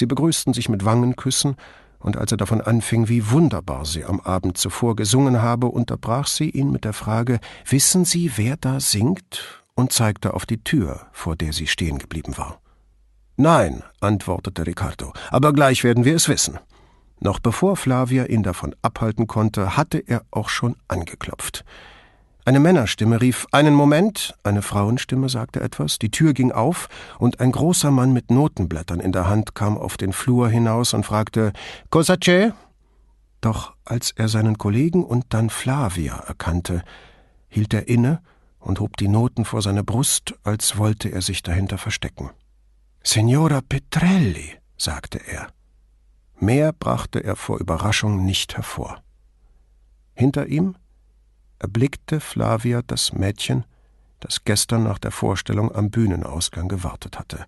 Sie begrüßten sich mit Wangenküssen, und als er davon anfing, wie wunderbar sie am Abend zuvor gesungen habe, unterbrach sie ihn mit der Frage Wissen Sie, wer da singt? und zeigte auf die Tür, vor der sie stehen geblieben war. Nein, antwortete Ricardo, aber gleich werden wir es wissen. Noch bevor Flavia ihn davon abhalten konnte, hatte er auch schon angeklopft. Eine Männerstimme rief Einen Moment, eine Frauenstimme sagte etwas, die Tür ging auf, und ein großer Mann mit Notenblättern in der Hand kam auf den Flur hinaus und fragte Cosa c'è? Doch als er seinen Kollegen und dann Flavia erkannte, hielt er inne und hob die Noten vor seine Brust, als wollte er sich dahinter verstecken. Signora Petrelli, sagte er. Mehr brachte er vor Überraschung nicht hervor. Hinter ihm erblickte Flavia das Mädchen, das gestern nach der Vorstellung am Bühnenausgang gewartet hatte,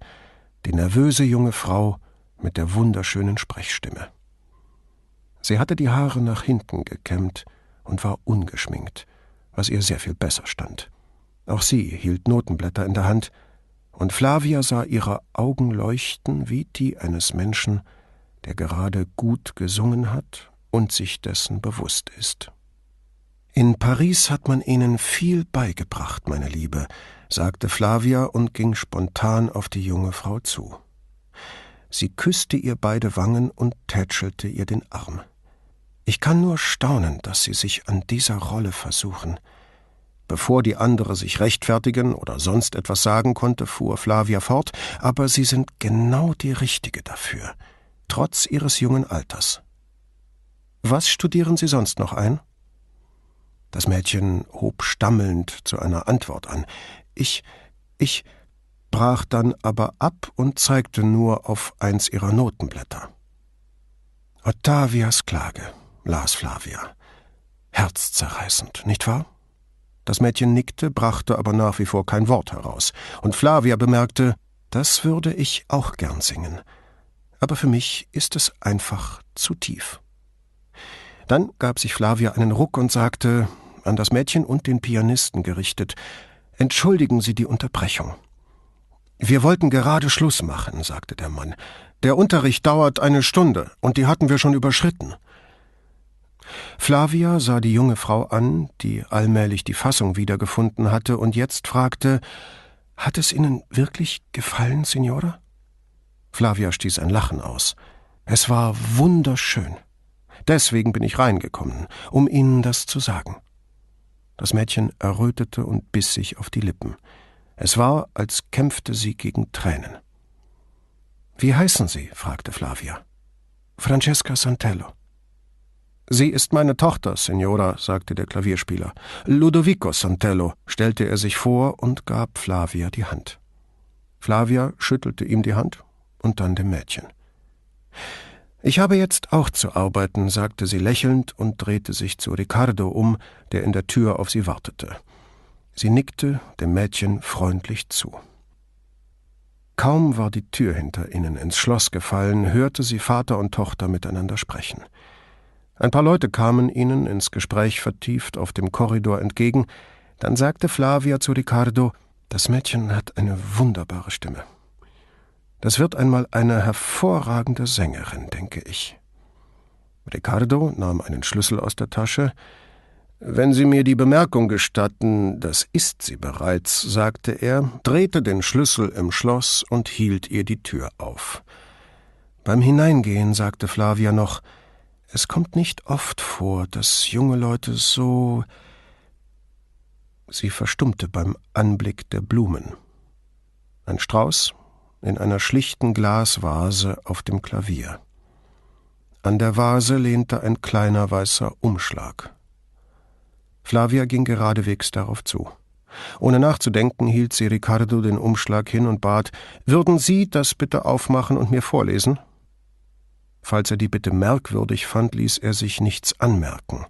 die nervöse junge Frau mit der wunderschönen Sprechstimme. Sie hatte die Haare nach hinten gekämmt und war ungeschminkt, was ihr sehr viel besser stand. Auch sie hielt Notenblätter in der Hand, und Flavia sah ihre Augen leuchten wie die eines Menschen, der gerade gut gesungen hat und sich dessen bewusst ist. In Paris hat man Ihnen viel beigebracht, meine Liebe, sagte Flavia und ging spontan auf die junge Frau zu. Sie küsste ihr beide Wangen und tätschelte ihr den Arm. Ich kann nur staunen, dass Sie sich an dieser Rolle versuchen. Bevor die andere sich rechtfertigen oder sonst etwas sagen konnte, fuhr Flavia fort, aber Sie sind genau die Richtige dafür trotz ihres jungen Alters. Was studieren Sie sonst noch ein? Das Mädchen hob stammelnd zu einer Antwort an. Ich, ich, brach dann aber ab und zeigte nur auf eins ihrer Notenblätter. Ottavias Klage, las Flavia. Herzzerreißend, nicht wahr? Das Mädchen nickte, brachte aber nach wie vor kein Wort heraus, und Flavia bemerkte, das würde ich auch gern singen aber für mich ist es einfach zu tief. Dann gab sich Flavia einen Ruck und sagte, an das Mädchen und den Pianisten gerichtet, Entschuldigen Sie die Unterbrechung. Wir wollten gerade Schluss machen, sagte der Mann. Der Unterricht dauert eine Stunde, und die hatten wir schon überschritten. Flavia sah die junge Frau an, die allmählich die Fassung wiedergefunden hatte, und jetzt fragte Hat es Ihnen wirklich gefallen, Signora? Flavia stieß ein Lachen aus. Es war wunderschön. Deswegen bin ich reingekommen, um Ihnen das zu sagen. Das Mädchen errötete und biss sich auf die Lippen. Es war, als kämpfte sie gegen Tränen. Wie heißen Sie? fragte Flavia. Francesca Santello. Sie ist meine Tochter, Signora, sagte der Klavierspieler. Ludovico Santello, stellte er sich vor und gab Flavia die Hand. Flavia schüttelte ihm die Hand und dann dem Mädchen. Ich habe jetzt auch zu arbeiten, sagte sie lächelnd und drehte sich zu Ricardo um, der in der Tür auf sie wartete. Sie nickte dem Mädchen freundlich zu. Kaum war die Tür hinter ihnen ins Schloss gefallen, hörte sie Vater und Tochter miteinander sprechen. Ein paar Leute kamen ihnen ins Gespräch vertieft auf dem Korridor entgegen, dann sagte Flavia zu Ricardo, das Mädchen hat eine wunderbare Stimme. Das wird einmal eine hervorragende Sängerin, denke ich. Ricardo nahm einen Schlüssel aus der Tasche. Wenn Sie mir die Bemerkung gestatten, das ist sie bereits, sagte er, drehte den Schlüssel im Schloss und hielt ihr die Tür auf. Beim Hineingehen sagte Flavia noch, es kommt nicht oft vor, dass junge Leute so. Sie verstummte beim Anblick der Blumen. Ein Strauß, in einer schlichten Glasvase auf dem Klavier. An der Vase lehnte ein kleiner weißer Umschlag. Flavia ging geradewegs darauf zu. Ohne nachzudenken hielt sie Ricardo den Umschlag hin und bat, würden Sie das bitte aufmachen und mir vorlesen? Falls er die Bitte merkwürdig fand, ließ er sich nichts anmerken.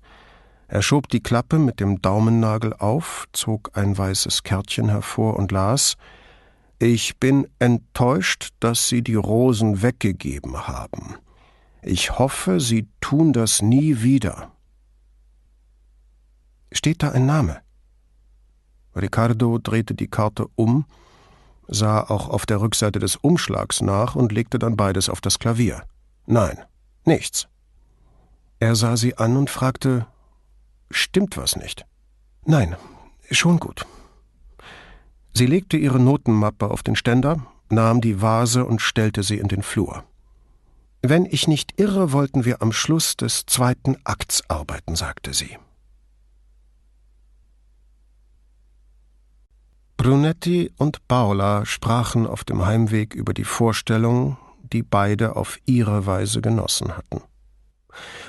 Er schob die Klappe mit dem Daumennagel auf, zog ein weißes Kärtchen hervor und las ich bin enttäuscht, dass Sie die Rosen weggegeben haben. Ich hoffe, Sie tun das nie wieder. Steht da ein Name? Ricardo drehte die Karte um sah auch auf der Rückseite des Umschlags nach und legte dann beides auf das Klavier. Nein, nichts. Er sah sie an und fragte Stimmt was nicht? Nein, schon gut. Sie legte ihre Notenmappe auf den Ständer, nahm die Vase und stellte sie in den Flur. Wenn ich nicht irre, wollten wir am Schluss des zweiten Akts arbeiten, sagte sie. Brunetti und Paola sprachen auf dem Heimweg über die Vorstellung, die beide auf ihre Weise genossen hatten.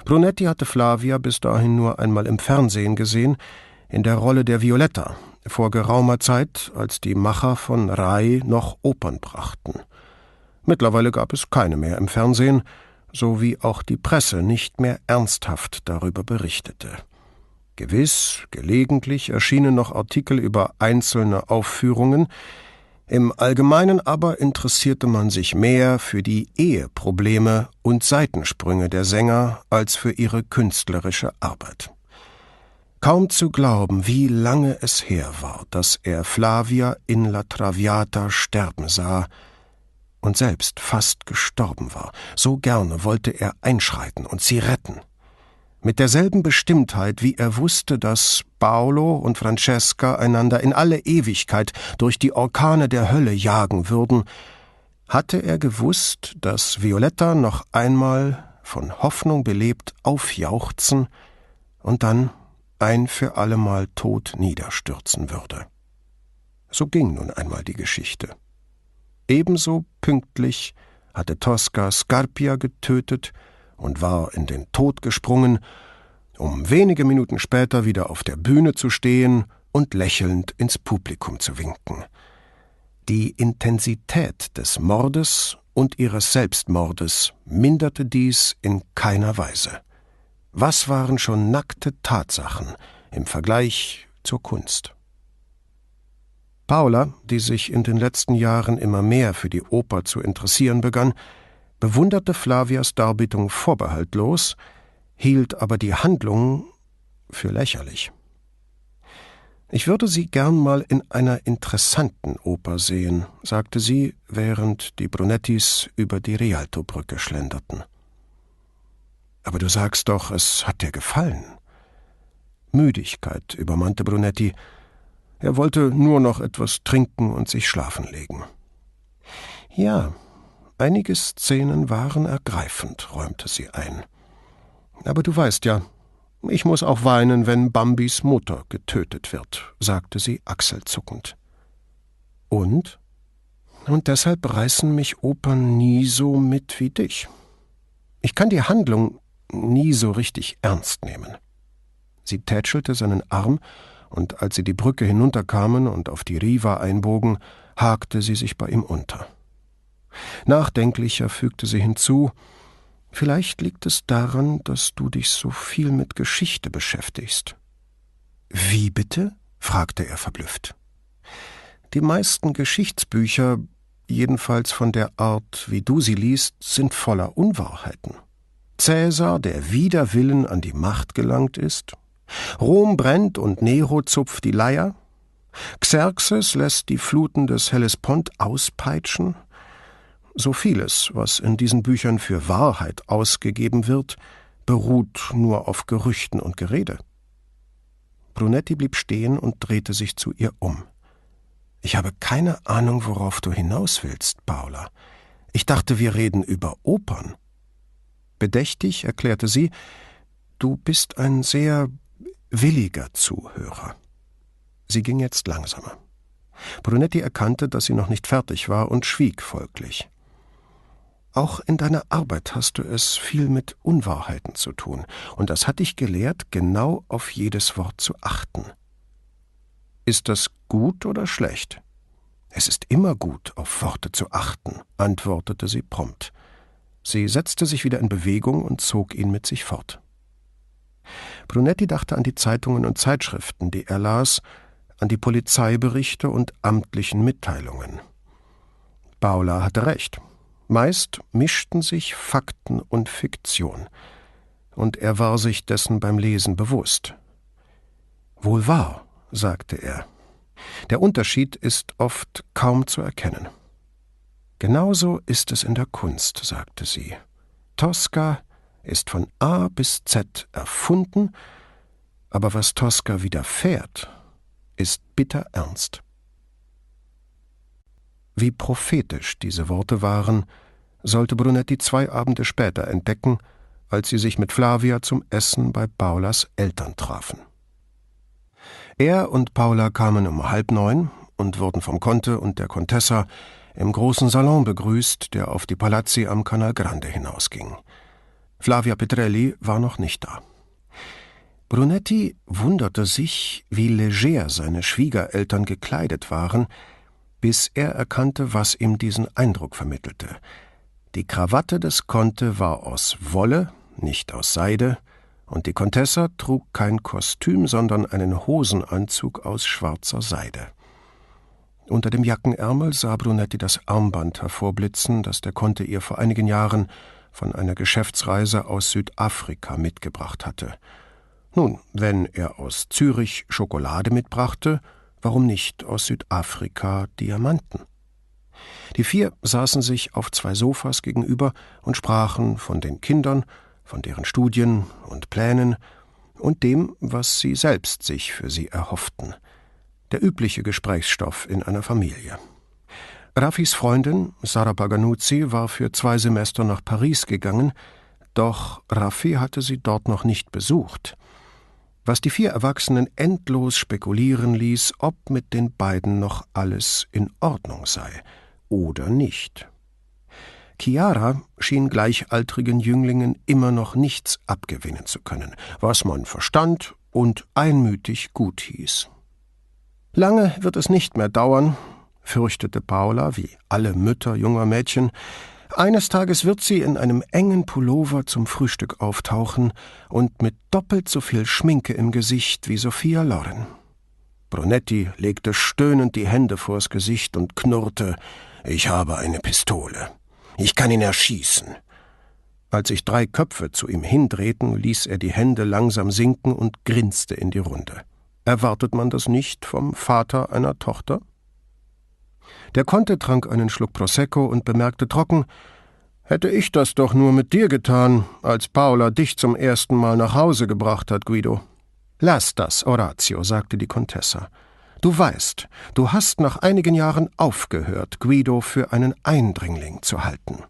Brunetti hatte Flavia bis dahin nur einmal im Fernsehen gesehen, in der Rolle der Violetta, vor geraumer Zeit, als die Macher von Rai noch Opern brachten. Mittlerweile gab es keine mehr im Fernsehen, so wie auch die Presse nicht mehr ernsthaft darüber berichtete. Gewiss, gelegentlich erschienen noch Artikel über einzelne Aufführungen, im Allgemeinen aber interessierte man sich mehr für die Eheprobleme und Seitensprünge der Sänger als für ihre künstlerische Arbeit. Kaum zu glauben, wie lange es her war, dass er Flavia in La Traviata sterben sah, und selbst fast gestorben war, so gerne wollte er einschreiten und sie retten. Mit derselben Bestimmtheit, wie er wusste, dass Paolo und Francesca einander in alle Ewigkeit durch die Orkane der Hölle jagen würden, hatte er gewusst, dass Violetta noch einmal von Hoffnung belebt aufjauchzen und dann ein für allemal tot niederstürzen würde. So ging nun einmal die Geschichte. Ebenso pünktlich hatte Tosca Scarpia getötet und war in den Tod gesprungen, um wenige Minuten später wieder auf der Bühne zu stehen und lächelnd ins Publikum zu winken. Die Intensität des Mordes und ihres Selbstmordes minderte dies in keiner Weise. Was waren schon nackte Tatsachen im Vergleich zur Kunst? Paula, die sich in den letzten Jahren immer mehr für die Oper zu interessieren begann, bewunderte Flavias Darbietung vorbehaltlos, hielt aber die Handlung für lächerlich. Ich würde Sie gern mal in einer interessanten Oper sehen, sagte sie, während die Brunettis über die Rialtobrücke schlenderten. Aber du sagst doch, es hat dir gefallen. Müdigkeit übermannte Brunetti, er wollte nur noch etwas trinken und sich schlafen legen. Ja, einige Szenen waren ergreifend, räumte sie ein. Aber du weißt ja, ich muss auch weinen, wenn Bambis Mutter getötet wird, sagte sie achselzuckend. Und? Und deshalb reißen mich Opern nie so mit wie dich. Ich kann die Handlung nie so richtig ernst nehmen. Sie tätschelte seinen Arm und als sie die Brücke hinunterkamen und auf die Riva einbogen, hakte sie sich bei ihm unter. Nachdenklicher fügte sie hinzu Vielleicht liegt es daran, dass du dich so viel mit Geschichte beschäftigst. Wie bitte? fragte er verblüfft. Die meisten Geschichtsbücher, jedenfalls von der Art, wie du sie liest, sind voller Unwahrheiten. Cäsar, der wider Willen an die Macht gelangt ist, Rom brennt und Nero zupft die Leier, Xerxes lässt die Fluten des Hellespont auspeitschen, so vieles, was in diesen Büchern für Wahrheit ausgegeben wird, beruht nur auf Gerüchten und Gerede. Brunetti blieb stehen und drehte sich zu ihr um. Ich habe keine Ahnung, worauf du hinaus willst, Paula. Ich dachte, wir reden über Opern. Bedächtig erklärte sie, du bist ein sehr williger Zuhörer. Sie ging jetzt langsamer. Brunetti erkannte, dass sie noch nicht fertig war und schwieg folglich. Auch in deiner Arbeit hast du es viel mit Unwahrheiten zu tun, und das hat dich gelehrt, genau auf jedes Wort zu achten. Ist das gut oder schlecht? Es ist immer gut, auf Worte zu achten, antwortete sie prompt. Sie setzte sich wieder in Bewegung und zog ihn mit sich fort. Brunetti dachte an die Zeitungen und Zeitschriften, die er las, an die Polizeiberichte und amtlichen Mitteilungen. Paula hatte recht. Meist mischten sich Fakten und Fiktion, und er war sich dessen beim Lesen bewusst. Wohl wahr, sagte er, Der Unterschied ist oft kaum zu erkennen. Genauso ist es in der Kunst, sagte sie. Tosca ist von A bis Z erfunden, aber was Tosca widerfährt, ist bitter ernst. Wie prophetisch diese Worte waren, sollte Brunetti zwei Abende später entdecken, als sie sich mit Flavia zum Essen bei Paulas Eltern trafen. Er und Paula kamen um halb neun und wurden vom Conte und der Contessa im großen Salon begrüßt, der auf die Palazzi am Canal Grande hinausging. Flavia Petrelli war noch nicht da. Brunetti wunderte sich, wie leger seine Schwiegereltern gekleidet waren, bis er erkannte, was ihm diesen Eindruck vermittelte. Die Krawatte des Conte war aus Wolle, nicht aus Seide, und die Contessa trug kein Kostüm, sondern einen Hosenanzug aus schwarzer Seide. Unter dem Jackenärmel sah Brunetti das Armband hervorblitzen, das der Conte ihr vor einigen Jahren von einer Geschäftsreise aus Südafrika mitgebracht hatte. Nun, wenn er aus Zürich Schokolade mitbrachte, warum nicht aus Südafrika Diamanten? Die vier saßen sich auf zwei Sofas gegenüber und sprachen von den Kindern, von deren Studien und Plänen und dem, was sie selbst sich für sie erhofften. Der übliche Gesprächsstoff in einer Familie. Raffis Freundin, Sarah Paganuzzi, war für zwei Semester nach Paris gegangen, doch Raffi hatte sie dort noch nicht besucht. Was die vier Erwachsenen endlos spekulieren ließ, ob mit den beiden noch alles in Ordnung sei oder nicht. Chiara schien gleichaltrigen Jünglingen immer noch nichts abgewinnen zu können, was man verstand und einmütig gut hieß. Lange wird es nicht mehr dauern, fürchtete Paula, wie alle Mütter junger Mädchen, eines Tages wird sie in einem engen Pullover zum Frühstück auftauchen und mit doppelt so viel Schminke im Gesicht wie Sophia Loren. Brunetti legte stöhnend die Hände vors Gesicht und knurrte Ich habe eine Pistole. Ich kann ihn erschießen. Als sich drei Köpfe zu ihm hindrehten, ließ er die Hände langsam sinken und grinste in die Runde. Erwartet man das nicht vom Vater einer Tochter? Der Conte trank einen Schluck Prosecco und bemerkte trocken Hätte ich das doch nur mit dir getan, als Paula dich zum ersten Mal nach Hause gebracht hat, Guido. Lass das, Horatio, sagte die Contessa. Du weißt, du hast nach einigen Jahren aufgehört, Guido für einen Eindringling zu halten.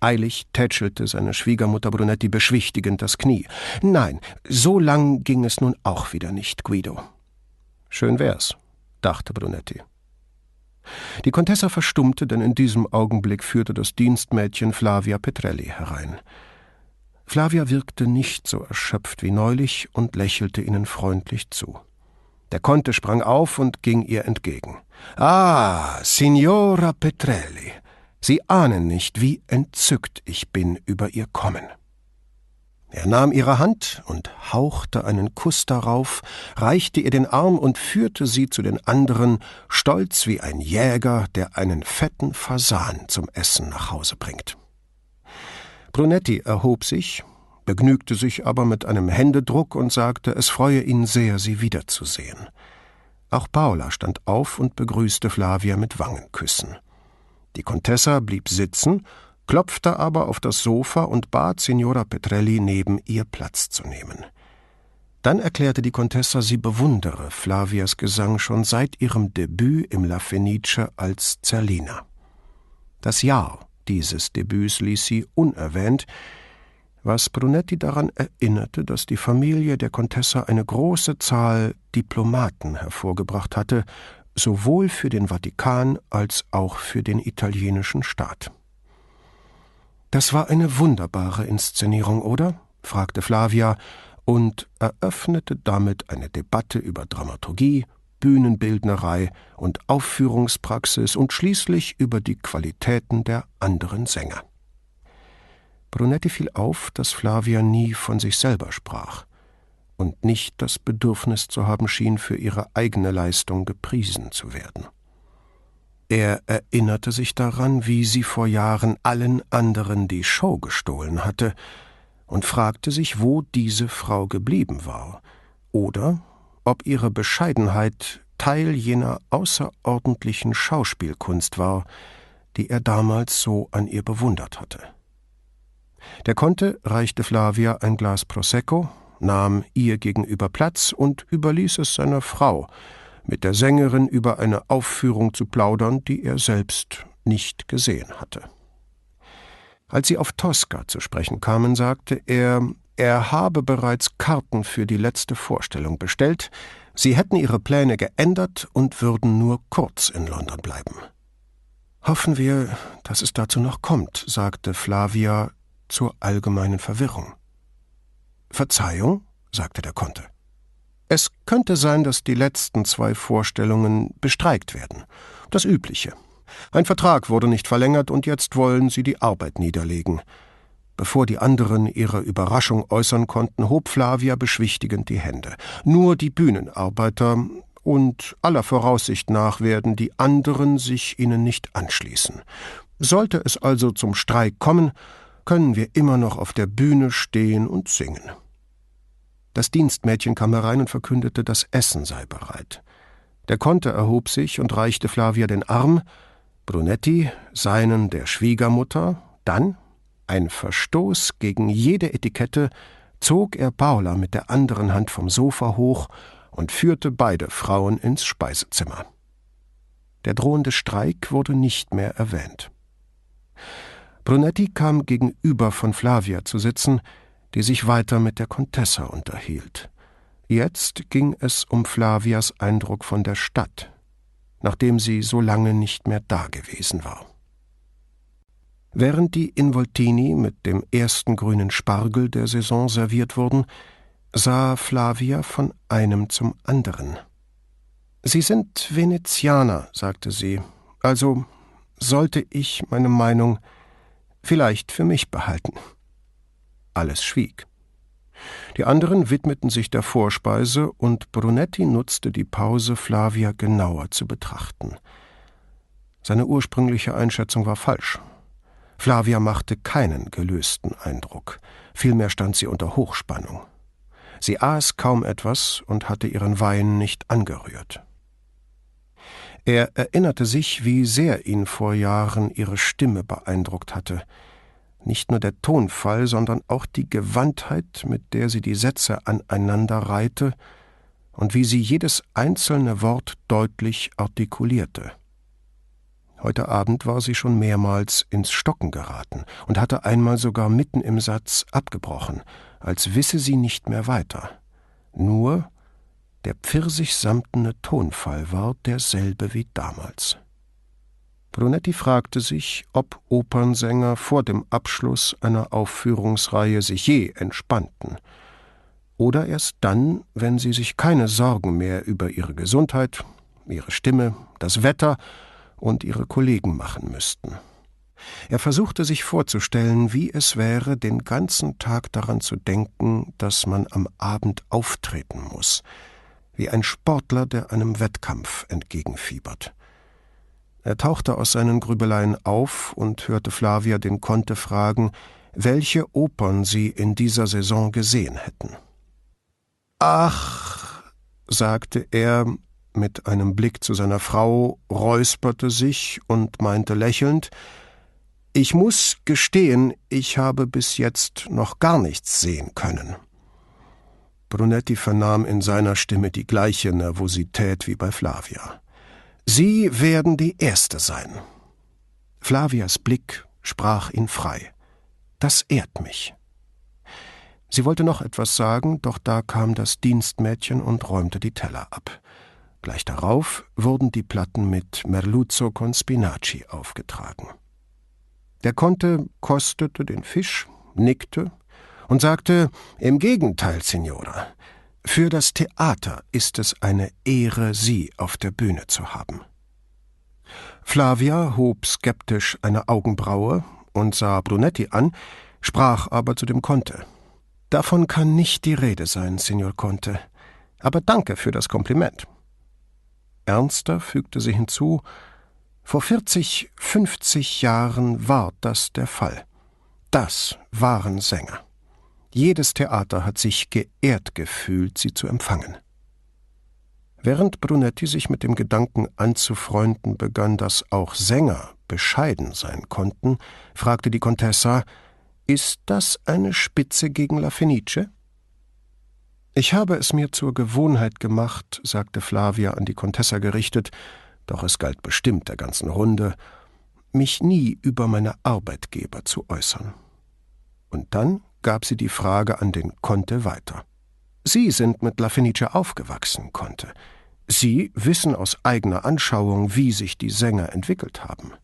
Eilig tätschelte seine Schwiegermutter Brunetti beschwichtigend das Knie. Nein, so lang ging es nun auch wieder nicht, Guido. Schön wär's, dachte Brunetti. Die Contessa verstummte, denn in diesem Augenblick führte das Dienstmädchen Flavia Petrelli herein. Flavia wirkte nicht so erschöpft wie neulich und lächelte ihnen freundlich zu. Der Conte sprang auf und ging ihr entgegen. Ah, Signora Petrelli, Sie ahnen nicht, wie entzückt ich bin über Ihr Kommen. Er nahm ihre Hand und hauchte einen Kuss darauf, reichte ihr den Arm und führte sie zu den anderen, stolz wie ein Jäger, der einen fetten Fasan zum Essen nach Hause bringt. Brunetti erhob sich, begnügte sich aber mit einem Händedruck und sagte, es freue ihn sehr, sie wiederzusehen. Auch Paula stand auf und begrüßte Flavia mit Wangenküssen. Die Contessa blieb sitzen, klopfte aber auf das Sofa und bat Signora Petrelli, neben ihr Platz zu nehmen. Dann erklärte die Contessa, sie bewundere Flavias Gesang schon seit ihrem Debüt im La Fenice als Zerlina. Das Jahr dieses Debüts ließ sie unerwähnt, was Brunetti daran erinnerte, dass die Familie der Contessa eine große Zahl Diplomaten hervorgebracht hatte, sowohl für den Vatikan als auch für den italienischen Staat. Das war eine wunderbare Inszenierung, oder? fragte Flavia und eröffnete damit eine Debatte über Dramaturgie, Bühnenbildnerei und Aufführungspraxis und schließlich über die Qualitäten der anderen Sänger. Brunetti fiel auf, dass Flavia nie von sich selber sprach und nicht das Bedürfnis zu haben schien, für ihre eigene Leistung gepriesen zu werden. Er erinnerte sich daran, wie sie vor Jahren allen anderen die Show gestohlen hatte, und fragte sich, wo diese Frau geblieben war, oder ob ihre Bescheidenheit Teil jener außerordentlichen Schauspielkunst war, die er damals so an ihr bewundert hatte. Der Conte reichte Flavia ein Glas Prosecco, nahm ihr gegenüber Platz und überließ es seiner Frau, mit der Sängerin über eine Aufführung zu plaudern, die er selbst nicht gesehen hatte. Als sie auf Tosca zu sprechen kamen, sagte er, er habe bereits Karten für die letzte Vorstellung bestellt, sie hätten ihre Pläne geändert und würden nur kurz in London bleiben. Hoffen wir, dass es dazu noch kommt, sagte Flavia zur allgemeinen Verwirrung. Verzeihung, sagte der Conte. Es könnte sein, dass die letzten zwei Vorstellungen bestreikt werden. Das Übliche. Ein Vertrag wurde nicht verlängert und jetzt wollen sie die Arbeit niederlegen. Bevor die anderen ihre Überraschung äußern konnten, hob Flavia beschwichtigend die Hände. Nur die Bühnenarbeiter und aller Voraussicht nach werden die anderen sich ihnen nicht anschließen. Sollte es also zum Streik kommen, können wir immer noch auf der Bühne stehen und singen. Das Dienstmädchen kam herein und verkündete, das Essen sei bereit. Der Conte erhob sich und reichte Flavia den Arm, Brunetti seinen der Schwiegermutter, dann, ein Verstoß gegen jede Etikette, zog er Paula mit der anderen Hand vom Sofa hoch und führte beide Frauen ins Speisezimmer. Der drohende Streik wurde nicht mehr erwähnt. Brunetti kam gegenüber von Flavia zu sitzen, die sich weiter mit der Contessa unterhielt. Jetzt ging es um Flavias Eindruck von der Stadt, nachdem sie so lange nicht mehr dagewesen war. Während die Involtini mit dem ersten grünen Spargel der Saison serviert wurden, sah Flavia von einem zum anderen. Sie sind Venezianer, sagte sie, also sollte ich meine Meinung vielleicht für mich behalten. Alles schwieg. Die anderen widmeten sich der Vorspeise, und Brunetti nutzte die Pause, Flavia genauer zu betrachten. Seine ursprüngliche Einschätzung war falsch. Flavia machte keinen gelösten Eindruck, vielmehr stand sie unter Hochspannung. Sie aß kaum etwas und hatte ihren Wein nicht angerührt. Er erinnerte sich, wie sehr ihn vor Jahren ihre Stimme beeindruckt hatte, nicht nur der Tonfall, sondern auch die Gewandtheit, mit der sie die Sätze aneinander reihte und wie sie jedes einzelne Wort deutlich artikulierte. Heute Abend war sie schon mehrmals ins Stocken geraten und hatte einmal sogar mitten im Satz abgebrochen, als wisse sie nicht mehr weiter. Nur der pfirsichsamtene Tonfall war derselbe wie damals. Brunetti fragte sich, ob Opernsänger vor dem Abschluss einer Aufführungsreihe sich je entspannten. Oder erst dann, wenn sie sich keine Sorgen mehr über ihre Gesundheit, ihre Stimme, das Wetter und ihre Kollegen machen müssten. Er versuchte sich vorzustellen, wie es wäre, den ganzen Tag daran zu denken, dass man am Abend auftreten muss, wie ein Sportler, der einem Wettkampf entgegenfiebert. Er tauchte aus seinen Grübeleien auf und hörte Flavia den Conte fragen, welche Opern sie in dieser Saison gesehen hätten. Ach, sagte er mit einem Blick zu seiner Frau, räusperte sich und meinte lächelnd, ich muss gestehen, ich habe bis jetzt noch gar nichts sehen können. Brunetti vernahm in seiner Stimme die gleiche Nervosität wie bei Flavia. Sie werden die Erste sein. Flavias Blick sprach ihn frei. Das ehrt mich. Sie wollte noch etwas sagen, doch da kam das Dienstmädchen und räumte die Teller ab. Gleich darauf wurden die Platten mit Merluzzo con Spinaci aufgetragen. Der Conte kostete den Fisch, nickte und sagte: Im Gegenteil, Signora. Für das Theater ist es eine Ehre, Sie auf der Bühne zu haben. Flavia hob skeptisch eine Augenbraue und sah Brunetti an, sprach aber zu dem Conte. Davon kann nicht die Rede sein, Signor Conte. Aber danke für das Kompliment. Ernster fügte sie hinzu, vor vierzig, fünfzig Jahren war das der Fall. Das waren Sänger. Jedes Theater hat sich geehrt gefühlt, sie zu empfangen. Während Brunetti sich mit dem Gedanken anzufreunden begann, dass auch Sänger bescheiden sein konnten, fragte die Contessa: Ist das eine Spitze gegen La Fenice? Ich habe es mir zur Gewohnheit gemacht, sagte Flavia an die Contessa gerichtet, doch es galt bestimmt der ganzen Runde, mich nie über meine Arbeitgeber zu äußern. Und dann gab sie die Frage an den Conte weiter. Sie sind mit La Fenice aufgewachsen, Conte. Sie wissen aus eigener Anschauung, wie sich die Sänger entwickelt haben.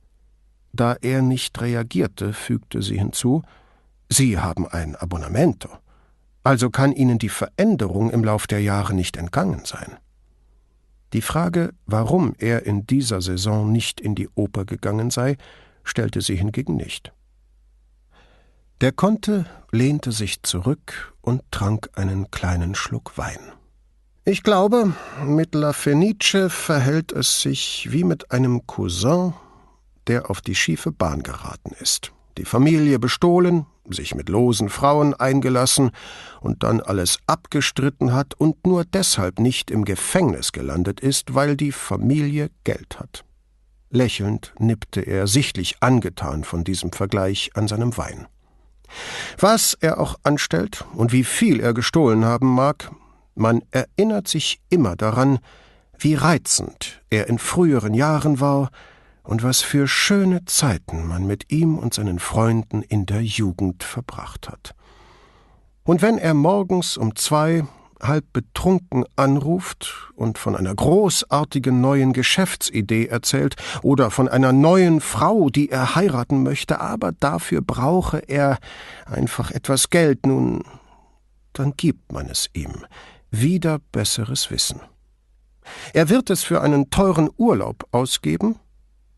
Da er nicht reagierte, fügte sie hinzu, Sie haben ein Abonnemento. Also kann Ihnen die Veränderung im Lauf der Jahre nicht entgangen sein. Die Frage, warum er in dieser Saison nicht in die Oper gegangen sei, stellte sie hingegen nicht. Der Conte lehnte sich zurück und trank einen kleinen Schluck Wein. Ich glaube, mit La Fenice verhält es sich wie mit einem Cousin, der auf die schiefe Bahn geraten ist, die Familie bestohlen, sich mit losen Frauen eingelassen und dann alles abgestritten hat und nur deshalb nicht im Gefängnis gelandet ist, weil die Familie Geld hat. Lächelnd nippte er, sichtlich angetan von diesem Vergleich, an seinem Wein. Was er auch anstellt und wie viel er gestohlen haben mag, man erinnert sich immer daran, wie reizend er in früheren Jahren war, und was für schöne Zeiten man mit ihm und seinen Freunden in der Jugend verbracht hat. Und wenn er morgens um zwei halb betrunken anruft und von einer großartigen neuen Geschäftsidee erzählt oder von einer neuen Frau, die er heiraten möchte, aber dafür brauche er einfach etwas Geld, nun, dann gibt man es ihm, wieder besseres Wissen. Er wird es für einen teuren Urlaub ausgeben,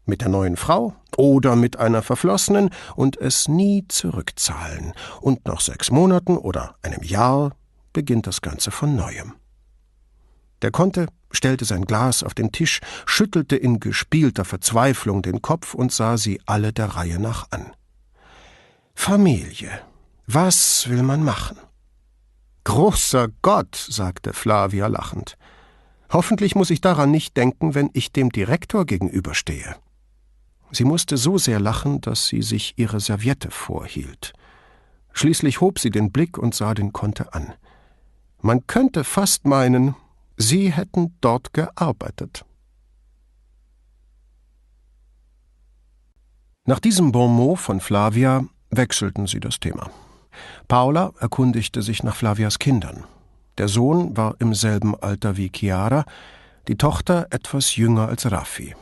mit der neuen Frau oder mit einer Verflossenen und es nie zurückzahlen, und nach sechs Monaten oder einem Jahr beginnt das Ganze von neuem. Der Conte stellte sein Glas auf den Tisch, schüttelte in gespielter Verzweiflung den Kopf und sah sie alle der Reihe nach an. Familie. Was will man machen? Großer Gott, sagte Flavia lachend. Hoffentlich muss ich daran nicht denken, wenn ich dem Direktor gegenüberstehe. Sie musste so sehr lachen, dass sie sich ihre Serviette vorhielt. Schließlich hob sie den Blick und sah den Conte an. Man könnte fast meinen, sie hätten dort gearbeitet. Nach diesem Bonmot von Flavia wechselten sie das Thema. Paula erkundigte sich nach Flavias Kindern. Der Sohn war im selben Alter wie Chiara, die Tochter etwas jünger als Raffi.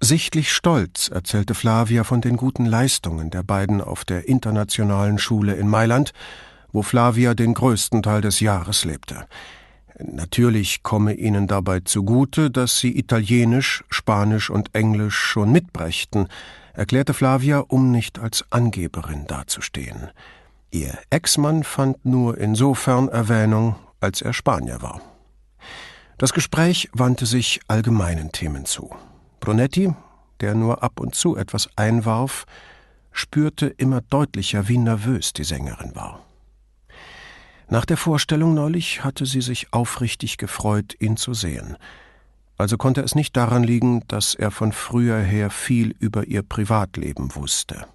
Sichtlich stolz erzählte Flavia von den guten Leistungen der beiden auf der internationalen Schule in Mailand, wo Flavia den größten Teil des Jahres lebte. Natürlich komme ihnen dabei zugute, dass sie Italienisch, Spanisch und Englisch schon mitbrächten, erklärte Flavia, um nicht als Angeberin dazustehen. Ihr Ex-Mann fand nur insofern Erwähnung, als er Spanier war. Das Gespräch wandte sich allgemeinen Themen zu. Brunetti, der nur ab und zu etwas einwarf, spürte immer deutlicher, wie nervös die Sängerin war. Nach der Vorstellung neulich hatte sie sich aufrichtig gefreut, ihn zu sehen. Also konnte es nicht daran liegen, dass er von früher her viel über ihr Privatleben wusste.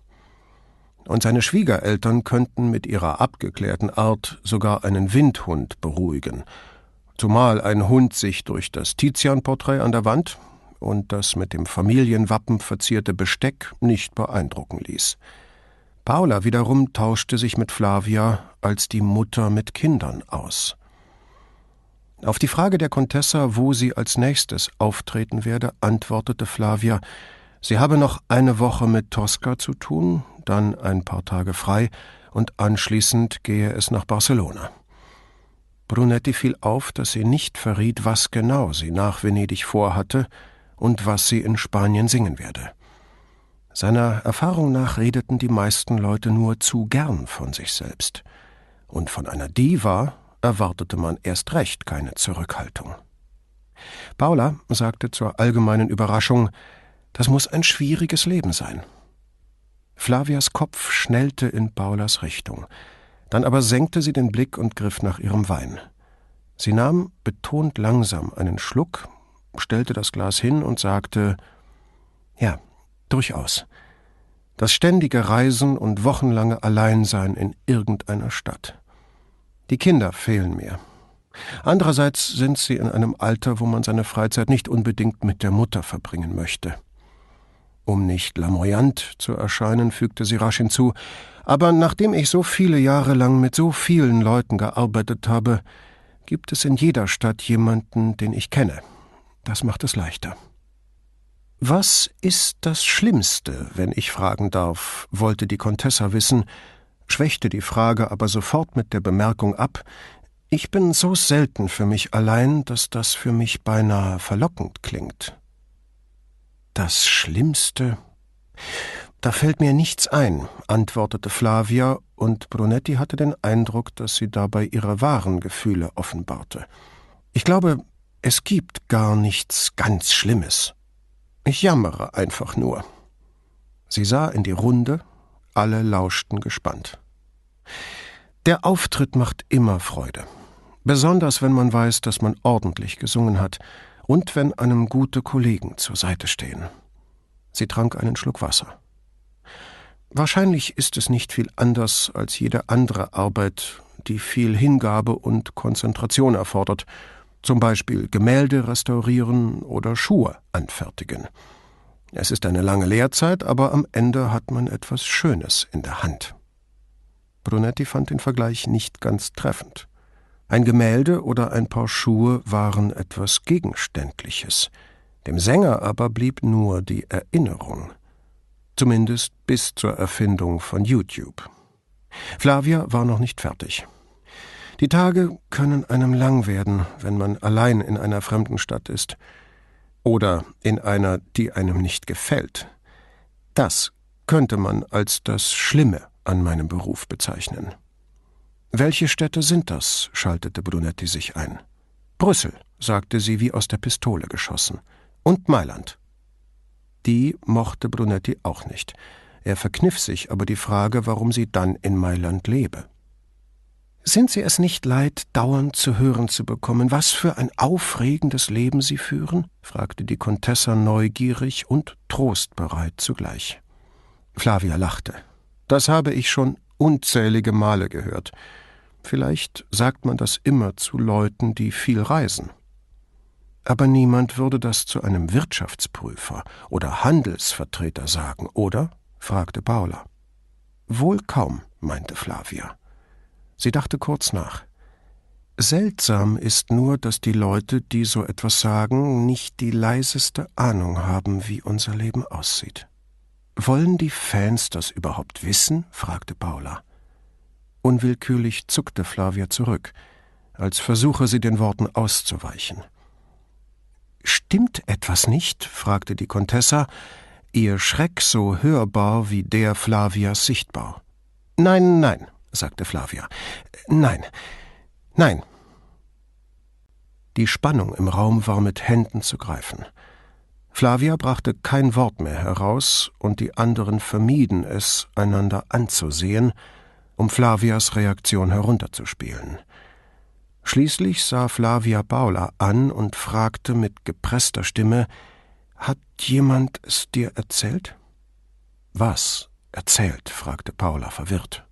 Und seine Schwiegereltern könnten mit ihrer abgeklärten Art sogar einen Windhund beruhigen, zumal ein Hund sich durch das Tizian-Porträt an der Wand und das mit dem Familienwappen verzierte Besteck nicht beeindrucken ließ. Paula wiederum tauschte sich mit Flavia als die Mutter mit Kindern aus. Auf die Frage der Contessa, wo sie als nächstes auftreten werde, antwortete Flavia, sie habe noch eine Woche mit Tosca zu tun, dann ein paar Tage frei und anschließend gehe es nach Barcelona. Brunetti fiel auf, dass sie nicht verriet, was genau sie nach Venedig vorhatte, und was sie in Spanien singen werde. Seiner Erfahrung nach redeten die meisten Leute nur zu gern von sich selbst, und von einer Diva erwartete man erst recht keine Zurückhaltung. Paula sagte zur allgemeinen Überraschung, das muss ein schwieriges Leben sein. Flavias Kopf schnellte in Paulas Richtung, dann aber senkte sie den Blick und griff nach ihrem Wein. Sie nahm betont langsam einen Schluck, stellte das Glas hin und sagte Ja, durchaus. Das ständige Reisen und wochenlange Alleinsein in irgendeiner Stadt. Die Kinder fehlen mir. Andererseits sind sie in einem Alter, wo man seine Freizeit nicht unbedingt mit der Mutter verbringen möchte. Um nicht lamoyant zu erscheinen, fügte sie rasch hinzu, aber nachdem ich so viele Jahre lang mit so vielen Leuten gearbeitet habe, gibt es in jeder Stadt jemanden, den ich kenne. Das macht es leichter. Was ist das Schlimmste, wenn ich fragen darf, wollte die Contessa wissen, schwächte die Frage aber sofort mit der Bemerkung ab, ich bin so selten für mich allein, dass das für mich beinahe verlockend klingt. Das Schlimmste? Da fällt mir nichts ein, antwortete Flavia, und Brunetti hatte den Eindruck, dass sie dabei ihre wahren Gefühle offenbarte. Ich glaube, es gibt gar nichts ganz Schlimmes. Ich jammere einfach nur. Sie sah in die Runde, alle lauschten gespannt. Der Auftritt macht immer Freude, besonders wenn man weiß, dass man ordentlich gesungen hat und wenn einem gute Kollegen zur Seite stehen. Sie trank einen Schluck Wasser. Wahrscheinlich ist es nicht viel anders als jede andere Arbeit, die viel Hingabe und Konzentration erfordert, zum Beispiel Gemälde restaurieren oder Schuhe anfertigen. Es ist eine lange Lehrzeit, aber am Ende hat man etwas Schönes in der Hand. Brunetti fand den Vergleich nicht ganz treffend. Ein Gemälde oder ein paar Schuhe waren etwas Gegenständliches, dem Sänger aber blieb nur die Erinnerung zumindest bis zur Erfindung von YouTube. Flavia war noch nicht fertig. Die Tage können einem lang werden, wenn man allein in einer fremden Stadt ist. Oder in einer, die einem nicht gefällt. Das könnte man als das Schlimme an meinem Beruf bezeichnen. Welche Städte sind das? schaltete Brunetti sich ein. Brüssel, sagte sie wie aus der Pistole geschossen. Und Mailand. Die mochte Brunetti auch nicht. Er verkniff sich aber die Frage, warum sie dann in Mailand lebe. Sind Sie es nicht leid, dauernd zu hören zu bekommen, was für ein aufregendes Leben Sie führen? fragte die Contessa neugierig und trostbereit zugleich. Flavia lachte. Das habe ich schon unzählige Male gehört. Vielleicht sagt man das immer zu Leuten, die viel reisen. Aber niemand würde das zu einem Wirtschaftsprüfer oder Handelsvertreter sagen, oder? fragte Paula. Wohl kaum, meinte Flavia. Sie dachte kurz nach. Seltsam ist nur, dass die Leute, die so etwas sagen, nicht die leiseste Ahnung haben, wie unser Leben aussieht. Wollen die Fans das überhaupt wissen? fragte Paula. Unwillkürlich zuckte Flavia zurück, als versuche sie den Worten auszuweichen. Stimmt etwas nicht? fragte die Contessa, ihr Schreck so hörbar wie der Flavias sichtbar. Nein, nein, sagte Flavia. Nein, nein. Die Spannung im Raum war mit Händen zu greifen. Flavia brachte kein Wort mehr heraus, und die anderen vermieden es, einander anzusehen, um Flavias Reaktion herunterzuspielen. Schließlich sah Flavia Paula an und fragte mit gepresster Stimme Hat jemand es dir erzählt? Was erzählt? fragte Paula verwirrt.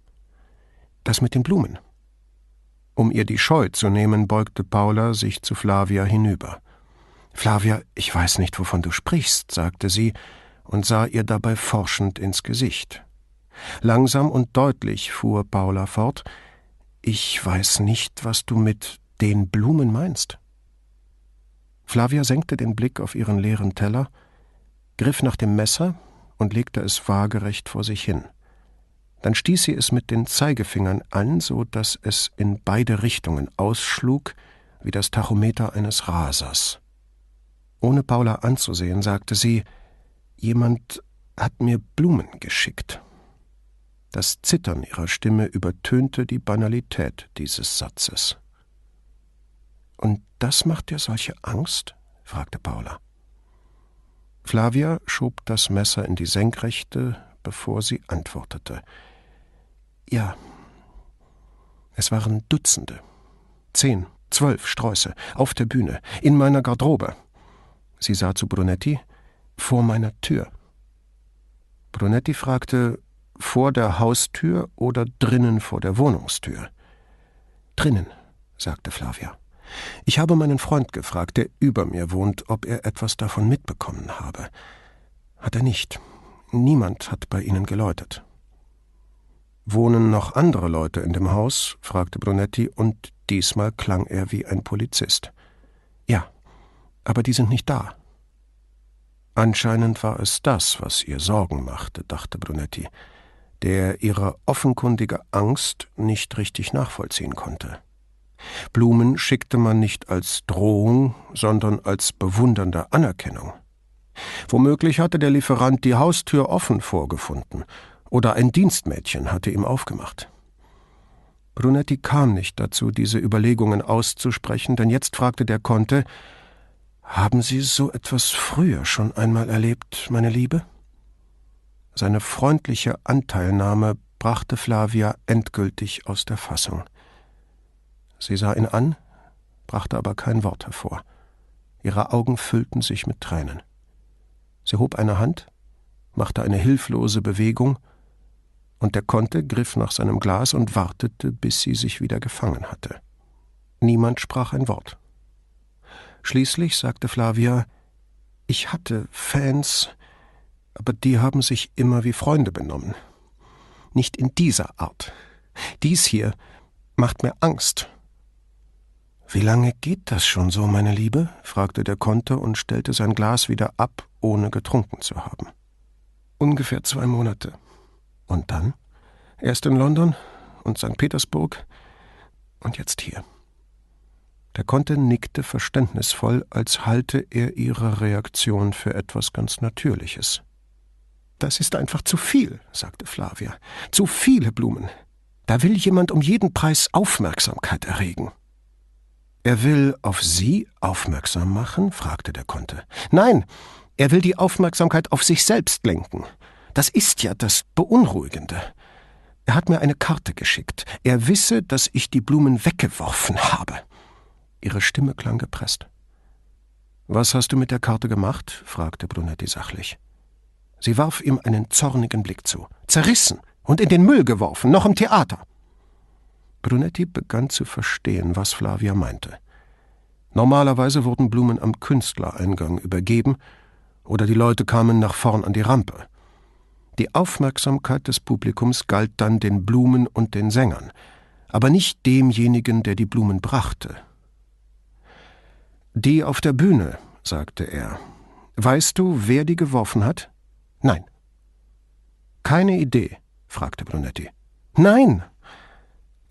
Das mit den Blumen. Um ihr die Scheu zu nehmen, beugte Paula sich zu Flavia hinüber. Flavia, ich weiß nicht, wovon du sprichst, sagte sie und sah ihr dabei forschend ins Gesicht. Langsam und deutlich fuhr Paula fort, ich weiß nicht, was du mit den Blumen meinst. Flavia senkte den Blick auf ihren leeren Teller, griff nach dem Messer und legte es waagerecht vor sich hin. Dann stieß sie es mit den Zeigefingern an, so dass es in beide Richtungen ausschlug, wie das Tachometer eines Rasers. Ohne Paula anzusehen, sagte sie, jemand hat mir Blumen geschickt. Das Zittern ihrer Stimme übertönte die Banalität dieses Satzes. Und das macht dir solche Angst? fragte Paula. Flavia schob das Messer in die Senkrechte, bevor sie antwortete. Ja, es waren Dutzende, zehn, Zwölf Sträuße, auf der Bühne, in meiner Garderobe. Sie sah zu Brunetti, vor meiner Tür. Brunetti fragte, vor der Haustür oder drinnen vor der Wohnungstür? Drinnen, sagte Flavia. Ich habe meinen Freund gefragt, der über mir wohnt, ob er etwas davon mitbekommen habe. Hat er nicht. Niemand hat bei ihnen geläutet. Wohnen noch andere Leute in dem Haus? fragte Brunetti, und diesmal klang er wie ein Polizist. Ja, aber die sind nicht da. Anscheinend war es das, was ihr Sorgen machte, dachte Brunetti, der ihre offenkundige Angst nicht richtig nachvollziehen konnte. Blumen schickte man nicht als Drohung, sondern als bewundernde Anerkennung. Womöglich hatte der Lieferant die Haustür offen vorgefunden, oder ein Dienstmädchen hatte ihm aufgemacht. Brunetti kam nicht dazu, diese Überlegungen auszusprechen, denn jetzt fragte der Conte Haben Sie so etwas früher schon einmal erlebt, meine Liebe? Seine freundliche Anteilnahme brachte Flavia endgültig aus der Fassung. Sie sah ihn an, brachte aber kein Wort hervor. Ihre Augen füllten sich mit Tränen. Sie hob eine Hand, machte eine hilflose Bewegung, und der Conte griff nach seinem Glas und wartete, bis sie sich wieder gefangen hatte. Niemand sprach ein Wort. Schließlich sagte Flavia Ich hatte Fans, aber die haben sich immer wie Freunde benommen. Nicht in dieser Art. Dies hier macht mir Angst. Wie lange geht das schon so, meine Liebe? fragte der Conte und stellte sein Glas wieder ab, ohne getrunken zu haben. Ungefähr zwei Monate. Und dann? Erst in London und St. Petersburg und jetzt hier. Der Conte nickte verständnisvoll, als halte er ihre Reaktion für etwas ganz Natürliches. Das ist einfach zu viel, sagte Flavia. Zu viele Blumen. Da will jemand um jeden Preis Aufmerksamkeit erregen. Er will auf Sie aufmerksam machen? fragte der Conte. Nein, er will die Aufmerksamkeit auf sich selbst lenken. Das ist ja das Beunruhigende. Er hat mir eine Karte geschickt. Er wisse, dass ich die Blumen weggeworfen habe. Ihre Stimme klang gepresst. Was hast du mit der Karte gemacht? fragte Brunetti sachlich. Sie warf ihm einen zornigen Blick zu. Zerrissen und in den Müll geworfen, noch im Theater. Brunetti begann zu verstehen, was Flavia meinte. Normalerweise wurden Blumen am Künstlereingang übergeben oder die Leute kamen nach vorn an die Rampe. Die Aufmerksamkeit des Publikums galt dann den Blumen und den Sängern, aber nicht demjenigen, der die Blumen brachte. Die auf der Bühne, sagte er. Weißt du, wer die geworfen hat? Nein. Keine Idee? fragte Brunetti. Nein,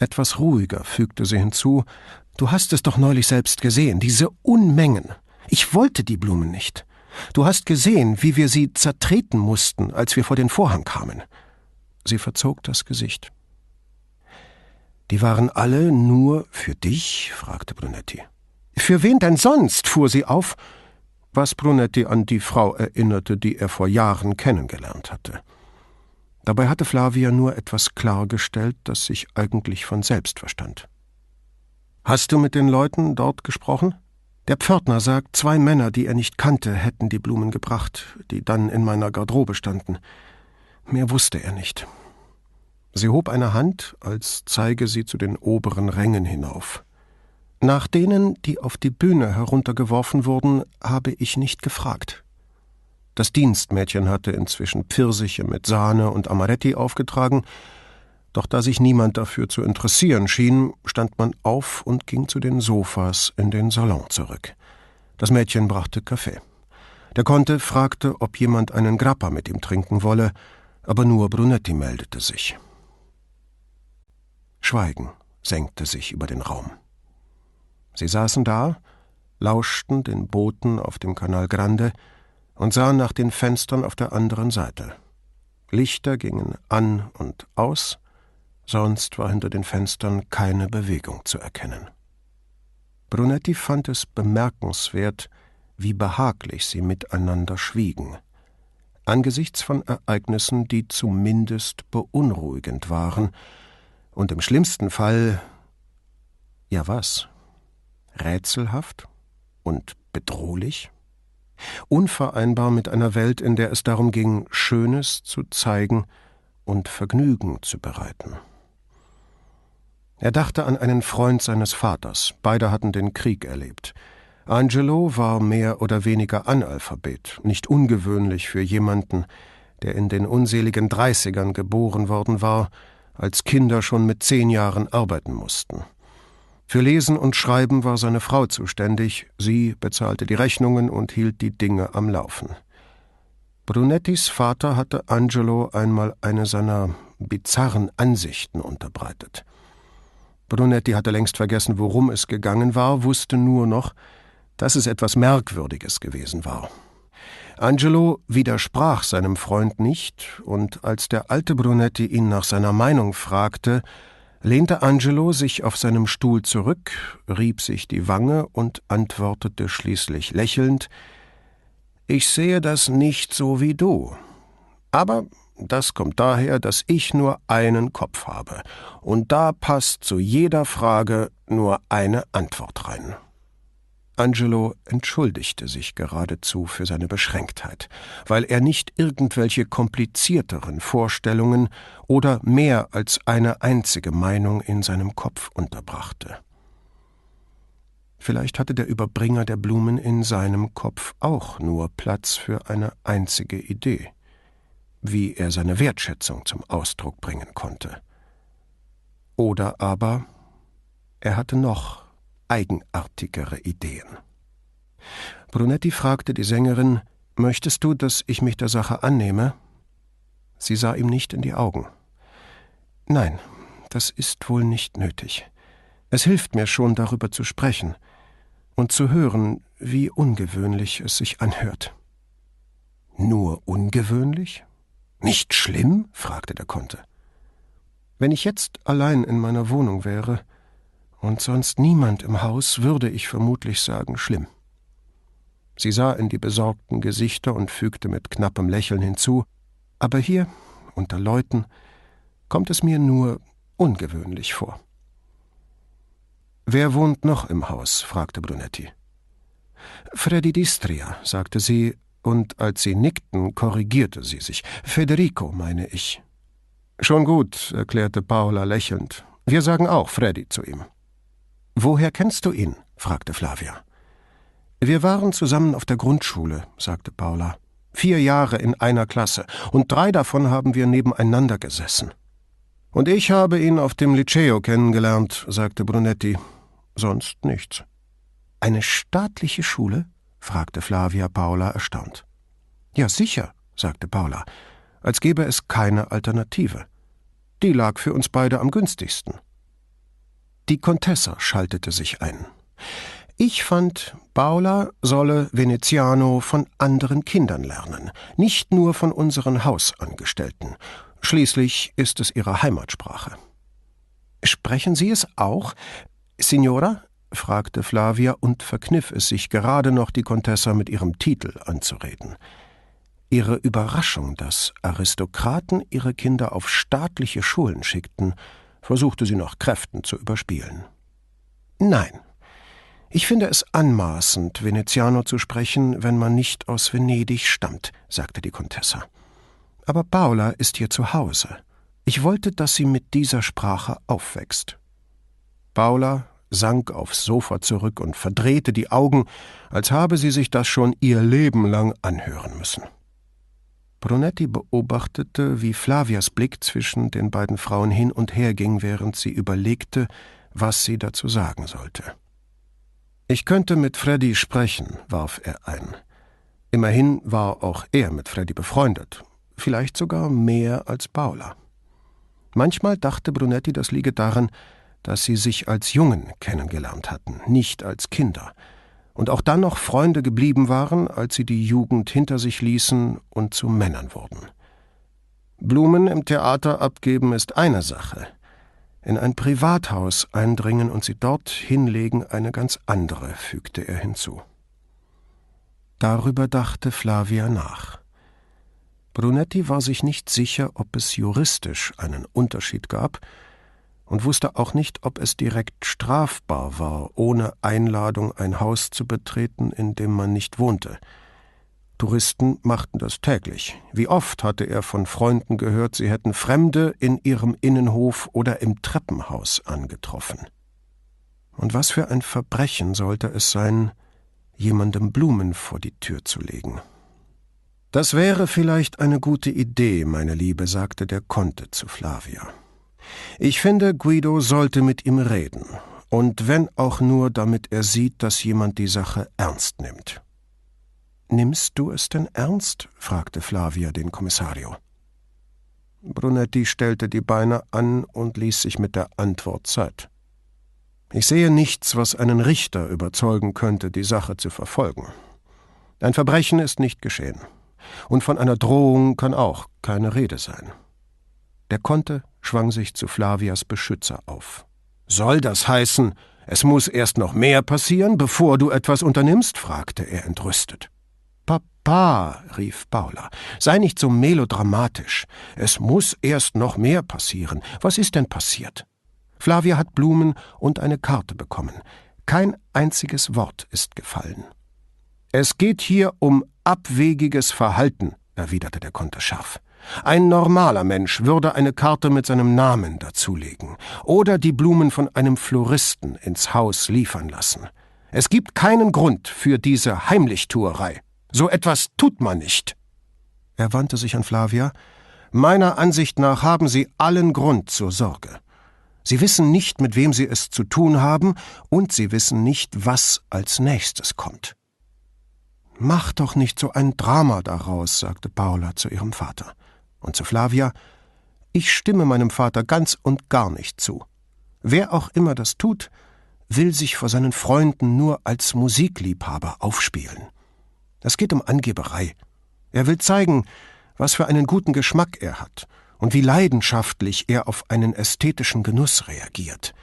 etwas ruhiger fügte sie hinzu Du hast es doch neulich selbst gesehen, diese Unmengen. Ich wollte die Blumen nicht. Du hast gesehen, wie wir sie zertreten mussten, als wir vor den Vorhang kamen. Sie verzog das Gesicht. Die waren alle nur für dich? fragte Brunetti. Für wen denn sonst? fuhr sie auf, was Brunetti an die Frau erinnerte, die er vor Jahren kennengelernt hatte. Dabei hatte Flavia nur etwas klargestellt, das sich eigentlich von selbst verstand. Hast du mit den Leuten dort gesprochen? Der Pförtner sagt, zwei Männer, die er nicht kannte, hätten die Blumen gebracht, die dann in meiner Garderobe standen. Mehr wusste er nicht. Sie hob eine Hand, als zeige sie zu den oberen Rängen hinauf. Nach denen, die auf die Bühne heruntergeworfen wurden, habe ich nicht gefragt. Das Dienstmädchen hatte inzwischen Pfirsiche mit Sahne und Amaretti aufgetragen, doch da sich niemand dafür zu interessieren schien, stand man auf und ging zu den Sofas in den Salon zurück. Das Mädchen brachte Kaffee. Der Conte fragte, ob jemand einen Grappa mit ihm trinken wolle, aber nur Brunetti meldete sich. Schweigen senkte sich über den Raum. Sie saßen da, lauschten den Booten auf dem Canal Grande, und sahen nach den Fenstern auf der anderen Seite. Lichter gingen an und aus, sonst war hinter den Fenstern keine Bewegung zu erkennen. Brunetti fand es bemerkenswert, wie behaglich sie miteinander schwiegen, angesichts von Ereignissen, die zumindest beunruhigend waren, und im schlimmsten Fall ja was? rätselhaft und bedrohlich, unvereinbar mit einer Welt, in der es darum ging, Schönes zu zeigen und Vergnügen zu bereiten. Er dachte an einen Freund seines Vaters, beide hatten den Krieg erlebt. Angelo war mehr oder weniger Analphabet, nicht ungewöhnlich für jemanden, der in den unseligen Dreißigern geboren worden war, als Kinder schon mit zehn Jahren arbeiten mussten. Für Lesen und Schreiben war seine Frau zuständig, sie bezahlte die Rechnungen und hielt die Dinge am Laufen. Brunettis Vater hatte Angelo einmal eine seiner bizarren Ansichten unterbreitet. Brunetti hatte längst vergessen, worum es gegangen war, wusste nur noch, dass es etwas Merkwürdiges gewesen war. Angelo widersprach seinem Freund nicht, und als der alte Brunetti ihn nach seiner Meinung fragte, lehnte Angelo sich auf seinem Stuhl zurück, rieb sich die Wange und antwortete schließlich lächelnd Ich sehe das nicht so wie du. Aber das kommt daher, dass ich nur einen Kopf habe, und da passt zu jeder Frage nur eine Antwort rein. Angelo entschuldigte sich geradezu für seine Beschränktheit, weil er nicht irgendwelche komplizierteren Vorstellungen oder mehr als eine einzige Meinung in seinem Kopf unterbrachte. Vielleicht hatte der Überbringer der Blumen in seinem Kopf auch nur Platz für eine einzige Idee, wie er seine Wertschätzung zum Ausdruck bringen konnte. Oder aber er hatte noch eigenartigere Ideen. Brunetti fragte die Sängerin Möchtest du, dass ich mich der Sache annehme? Sie sah ihm nicht in die Augen. Nein, das ist wohl nicht nötig. Es hilft mir schon, darüber zu sprechen und zu hören, wie ungewöhnlich es sich anhört. Nur ungewöhnlich? Nicht schlimm? fragte der Konte. Wenn ich jetzt allein in meiner Wohnung wäre, und sonst niemand im Haus, würde ich vermutlich sagen schlimm. Sie sah in die besorgten Gesichter und fügte mit knappem Lächeln hinzu Aber hier, unter Leuten, kommt es mir nur ungewöhnlich vor. Wer wohnt noch im Haus? fragte Brunetti. Freddy Distria, sagte sie, und als sie nickten, korrigierte sie sich. Federico, meine ich. Schon gut, erklärte Paula lächelnd. Wir sagen auch Freddy zu ihm. Woher kennst du ihn? fragte Flavia. Wir waren zusammen auf der Grundschule, sagte Paula. Vier Jahre in einer Klasse, und drei davon haben wir nebeneinander gesessen. Und ich habe ihn auf dem Liceo kennengelernt, sagte Brunetti. Sonst nichts. Eine staatliche Schule? Fragte Flavia Paula erstaunt. Ja, sicher, sagte Paula, als gäbe es keine Alternative. Die lag für uns beide am günstigsten. Die Contessa schaltete sich ein. Ich fand, Paula solle Veneziano von anderen Kindern lernen, nicht nur von unseren Hausangestellten. Schließlich ist es ihre Heimatsprache. Sprechen Sie es auch, Signora? Fragte Flavia und verkniff es sich gerade noch, die Contessa mit ihrem Titel anzureden. Ihre Überraschung, dass Aristokraten ihre Kinder auf staatliche Schulen schickten, versuchte sie nach Kräften zu überspielen. Nein. Ich finde es anmaßend, Veneziano zu sprechen, wenn man nicht aus Venedig stammt, sagte die Contessa. Aber Paula ist hier zu Hause. Ich wollte, dass sie mit dieser Sprache aufwächst. Paula sank aufs Sofa zurück und verdrehte die Augen, als habe sie sich das schon ihr Leben lang anhören müssen. Brunetti beobachtete, wie Flavias Blick zwischen den beiden Frauen hin und her ging, während sie überlegte, was sie dazu sagen sollte. Ich könnte mit Freddy sprechen, warf er ein. Immerhin war auch er mit Freddy befreundet, vielleicht sogar mehr als Paula. Manchmal dachte Brunetti, das liege daran, dass sie sich als Jungen kennengelernt hatten, nicht als Kinder – und auch dann noch Freunde geblieben waren, als sie die Jugend hinter sich ließen und zu Männern wurden. Blumen im Theater abgeben ist eine Sache, in ein Privathaus eindringen und sie dort hinlegen eine ganz andere, fügte er hinzu. Darüber dachte Flavia nach. Brunetti war sich nicht sicher, ob es juristisch einen Unterschied gab, und wusste auch nicht, ob es direkt strafbar war, ohne Einladung ein Haus zu betreten, in dem man nicht wohnte. Touristen machten das täglich. Wie oft hatte er von Freunden gehört, sie hätten Fremde in ihrem Innenhof oder im Treppenhaus angetroffen. Und was für ein Verbrechen sollte es sein, jemandem Blumen vor die Tür zu legen. Das wäre vielleicht eine gute Idee, meine Liebe, sagte der Conte zu Flavia. Ich finde, Guido sollte mit ihm reden, und wenn auch nur, damit er sieht, dass jemand die Sache ernst nimmt. Nimmst du es denn ernst? fragte Flavia den Kommissario. Brunetti stellte die Beine an und ließ sich mit der Antwort Zeit. Ich sehe nichts, was einen Richter überzeugen könnte, die Sache zu verfolgen. Ein Verbrechen ist nicht geschehen. Und von einer Drohung kann auch keine Rede sein. Der Konte schwang sich zu Flavias Beschützer auf. Soll das heißen, es muss erst noch mehr passieren, bevor du etwas unternimmst? fragte er entrüstet. Papa, rief Paula, sei nicht so melodramatisch. Es muss erst noch mehr passieren. Was ist denn passiert? Flavia hat Blumen und eine Karte bekommen. Kein einziges Wort ist gefallen. Es geht hier um abwegiges Verhalten, erwiderte der Konter scharf. Ein normaler Mensch würde eine Karte mit seinem Namen dazulegen oder die Blumen von einem Floristen ins Haus liefern lassen. Es gibt keinen Grund für diese Heimlichtuerei. So etwas tut man nicht. Er wandte sich an Flavia. Meiner Ansicht nach haben Sie allen Grund zur Sorge. Sie wissen nicht, mit wem Sie es zu tun haben, und Sie wissen nicht, was als nächstes kommt. Mach doch nicht so ein Drama daraus, sagte Paula zu ihrem Vater. Und zu Flavia Ich stimme meinem Vater ganz und gar nicht zu. Wer auch immer das tut, will sich vor seinen Freunden nur als Musikliebhaber aufspielen. Es geht um Angeberei. Er will zeigen, was für einen guten Geschmack er hat und wie leidenschaftlich er auf einen ästhetischen Genuss reagiert.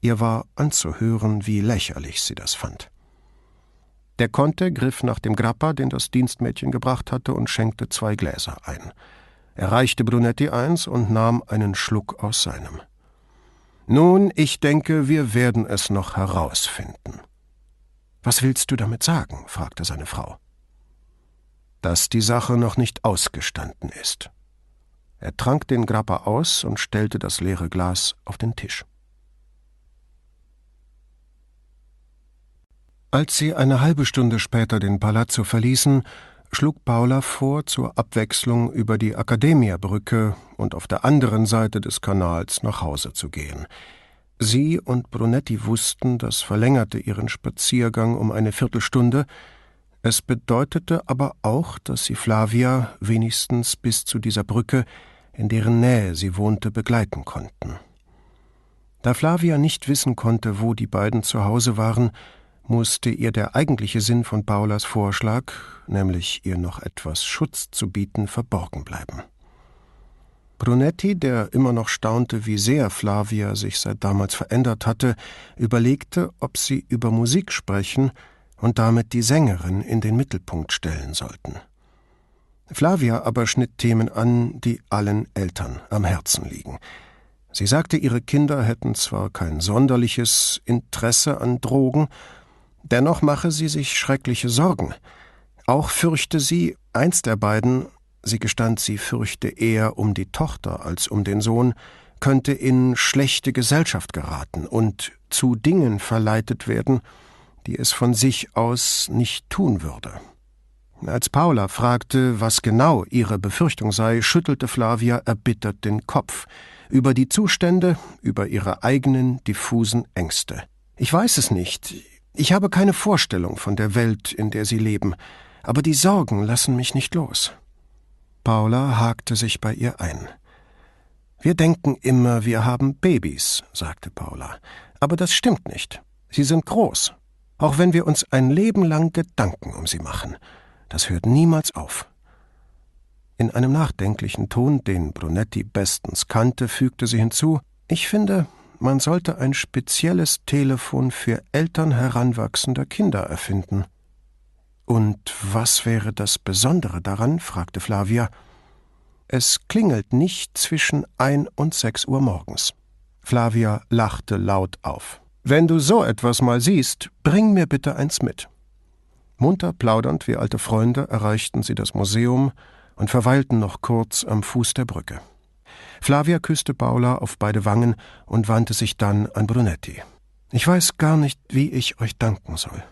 Ihr war anzuhören, wie lächerlich sie das fand. Der Conte griff nach dem Grappa, den das Dienstmädchen gebracht hatte, und schenkte zwei Gläser ein. Er reichte Brunetti eins und nahm einen Schluck aus seinem. Nun, ich denke, wir werden es noch herausfinden. Was willst du damit sagen? fragte seine Frau. Dass die Sache noch nicht ausgestanden ist. Er trank den Grappa aus und stellte das leere Glas auf den Tisch. Als sie eine halbe Stunde später den Palazzo verließen, schlug Paula vor, zur Abwechslung über die Akademia-Brücke und auf der anderen Seite des Kanals nach Hause zu gehen. Sie und Brunetti wussten, das verlängerte ihren Spaziergang um eine Viertelstunde, es bedeutete aber auch, dass sie Flavia wenigstens bis zu dieser Brücke, in deren Nähe sie wohnte, begleiten konnten. Da Flavia nicht wissen konnte, wo die beiden zu Hause waren, musste ihr der eigentliche Sinn von Paulas Vorschlag, nämlich ihr noch etwas Schutz zu bieten, verborgen bleiben. Brunetti, der immer noch staunte, wie sehr Flavia sich seit damals verändert hatte, überlegte, ob sie über Musik sprechen und damit die Sängerin in den Mittelpunkt stellen sollten. Flavia aber schnitt Themen an, die allen Eltern am Herzen liegen. Sie sagte, ihre Kinder hätten zwar kein sonderliches Interesse an Drogen, dennoch mache sie sich schreckliche Sorgen. Auch fürchte sie, eins der beiden sie gestand, sie fürchte eher um die Tochter als um den Sohn, könnte in schlechte Gesellschaft geraten und zu Dingen verleitet werden, die es von sich aus nicht tun würde. Als Paula fragte, was genau ihre Befürchtung sei, schüttelte Flavia erbittert den Kopf über die Zustände, über ihre eigenen diffusen Ängste. Ich weiß es nicht. Ich habe keine Vorstellung von der Welt, in der sie leben, aber die Sorgen lassen mich nicht los. Paula hakte sich bei ihr ein. Wir denken immer, wir haben Babys, sagte Paula. Aber das stimmt nicht. Sie sind groß. Auch wenn wir uns ein Leben lang Gedanken um sie machen. Das hört niemals auf. In einem nachdenklichen Ton, den Brunetti bestens kannte, fügte sie hinzu Ich finde, man sollte ein spezielles Telefon für Eltern heranwachsender Kinder erfinden. Und was wäre das Besondere daran? fragte Flavia. Es klingelt nicht zwischen ein und sechs Uhr morgens. Flavia lachte laut auf. Wenn du so etwas mal siehst, bring mir bitte eins mit. Munter plaudernd wie alte Freunde erreichten sie das Museum und verweilten noch kurz am Fuß der Brücke. Flavia küsste Paula auf beide Wangen und wandte sich dann an Brunetti. Ich weiß gar nicht, wie ich euch danken soll.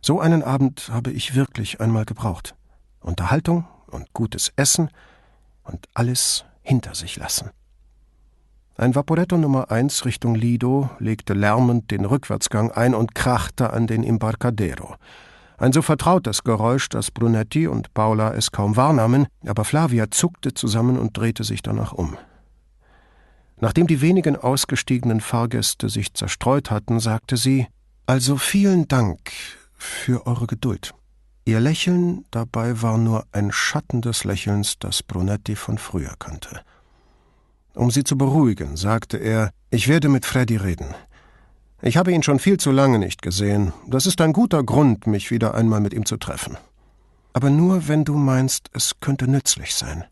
So einen Abend habe ich wirklich einmal gebraucht. Unterhaltung und gutes Essen und alles hinter sich lassen. Ein Vaporetto Nummer 1 Richtung Lido legte lärmend den Rückwärtsgang ein und krachte an den Embarcadero. Ein so vertrautes Geräusch, dass Brunetti und Paula es kaum wahrnahmen, aber Flavia zuckte zusammen und drehte sich danach um. Nachdem die wenigen ausgestiegenen Fahrgäste sich zerstreut hatten, sagte sie Also vielen Dank für eure Geduld. Ihr Lächeln dabei war nur ein Schatten des Lächelns, das Brunetti von früher kannte. Um sie zu beruhigen, sagte er, ich werde mit Freddy reden. Ich habe ihn schon viel zu lange nicht gesehen. Das ist ein guter Grund, mich wieder einmal mit ihm zu treffen. Aber nur, wenn du meinst, es könnte nützlich sein.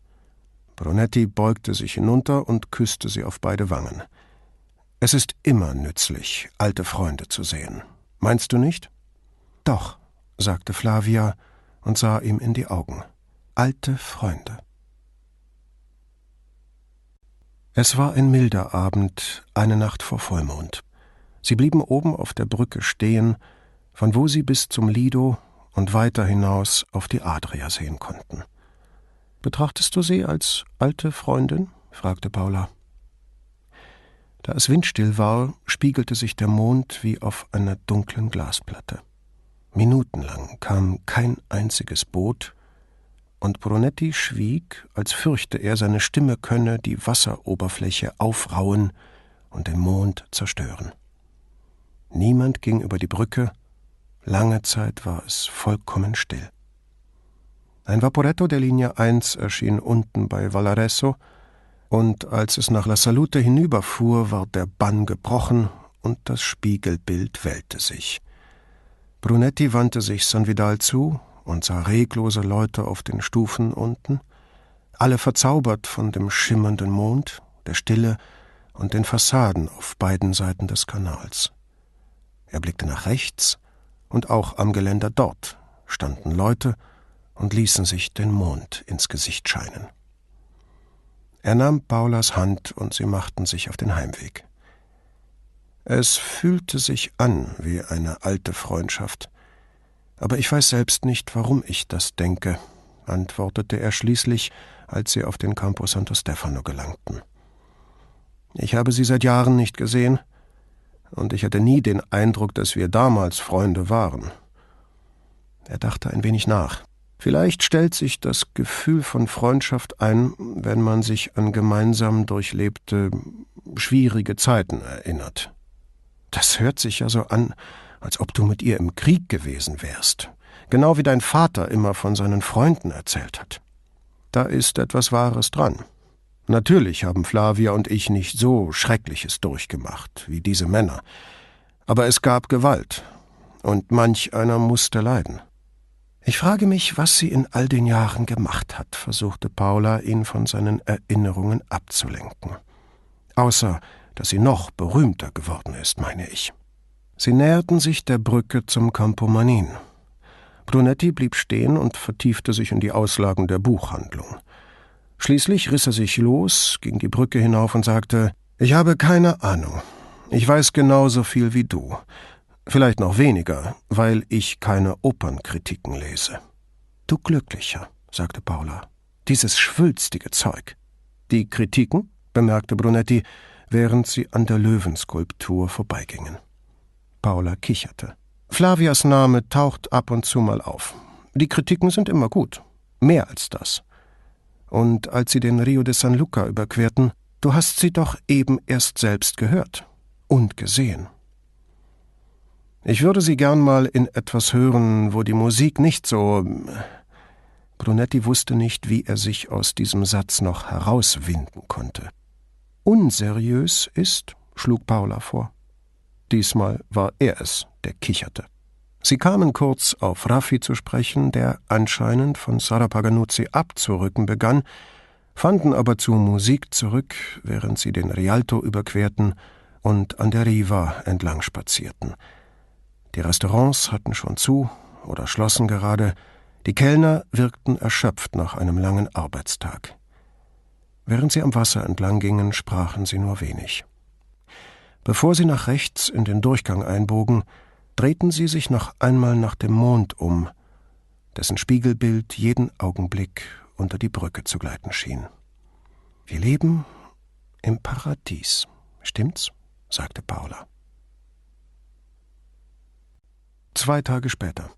Brunetti beugte sich hinunter und küsste sie auf beide Wangen. Es ist immer nützlich, alte Freunde zu sehen. Meinst du nicht? Doch, sagte Flavia und sah ihm in die Augen. Alte Freunde. Es war ein milder Abend, eine Nacht vor Vollmond. Sie blieben oben auf der Brücke stehen, von wo sie bis zum Lido und weiter hinaus auf die Adria sehen konnten. Betrachtest du sie als alte Freundin? fragte Paula. Da es windstill war, spiegelte sich der Mond wie auf einer dunklen Glasplatte. Minutenlang kam kein einziges Boot, und Brunetti schwieg, als fürchte er, seine Stimme könne die Wasseroberfläche aufrauen und den Mond zerstören. Niemand ging über die Brücke, lange Zeit war es vollkommen still. Ein Vaporetto der Linie 1 erschien unten bei Valaresso, und als es nach La Salute hinüberfuhr, war der Bann gebrochen und das Spiegelbild wellte sich. Brunetti wandte sich San Vidal zu und sah reglose Leute auf den Stufen unten, alle verzaubert von dem schimmernden Mond, der Stille und den Fassaden auf beiden Seiten des Kanals. Er blickte nach rechts, und auch am Geländer dort standen Leute und ließen sich den Mond ins Gesicht scheinen. Er nahm Paulas Hand und sie machten sich auf den Heimweg. Es fühlte sich an wie eine alte Freundschaft, aber ich weiß selbst nicht, warum ich das denke, antwortete er schließlich, als sie auf den Campo Santo Stefano gelangten. Ich habe sie seit Jahren nicht gesehen, und ich hatte nie den Eindruck, dass wir damals Freunde waren. Er dachte ein wenig nach. Vielleicht stellt sich das Gefühl von Freundschaft ein, wenn man sich an gemeinsam durchlebte schwierige Zeiten erinnert. Das hört sich ja so an, als ob du mit ihr im Krieg gewesen wärst, genau wie dein Vater immer von seinen Freunden erzählt hat. Da ist etwas Wahres dran. Natürlich haben Flavia und ich nicht so Schreckliches durchgemacht wie diese Männer, aber es gab Gewalt, und manch einer musste leiden. Ich frage mich, was sie in all den Jahren gemacht hat, versuchte Paula, ihn von seinen Erinnerungen abzulenken. Außer, dass sie noch berühmter geworden ist, meine ich. Sie näherten sich der Brücke zum Campo Manin. Brunetti blieb stehen und vertiefte sich in die Auslagen der Buchhandlung. Schließlich riss er sich los, ging die Brücke hinauf und sagte Ich habe keine Ahnung. Ich weiß genauso viel wie du. Vielleicht noch weniger, weil ich keine Opernkritiken lese. Du Glücklicher, sagte Paula. Dieses schwülstige Zeug. Die Kritiken? bemerkte Brunetti, während sie an der Löwenskulptur vorbeigingen. Paula kicherte. Flavias Name taucht ab und zu mal auf. Die Kritiken sind immer gut. Mehr als das. Und als sie den Rio de San Luca überquerten, du hast sie doch eben erst selbst gehört und gesehen. Ich würde sie gern mal in etwas hören, wo die Musik nicht so. Brunetti wusste nicht, wie er sich aus diesem Satz noch herauswinden konnte. Unseriös ist, schlug Paula vor. Diesmal war er es, der kicherte. Sie kamen kurz auf Raffi zu sprechen, der anscheinend von Sara Paganuzzi abzurücken begann, fanden aber zur Musik zurück, während sie den Rialto überquerten und an der Riva entlang spazierten. Die Restaurants hatten schon zu oder schlossen gerade, die Kellner wirkten erschöpft nach einem langen Arbeitstag. Während sie am Wasser entlang gingen, sprachen sie nur wenig. Bevor sie nach rechts in den Durchgang einbogen, drehten sie sich noch einmal nach dem Mond um, dessen Spiegelbild jeden Augenblick unter die Brücke zu gleiten schien. Wir leben im Paradies, stimmt's? sagte Paula. Zwei Tage später.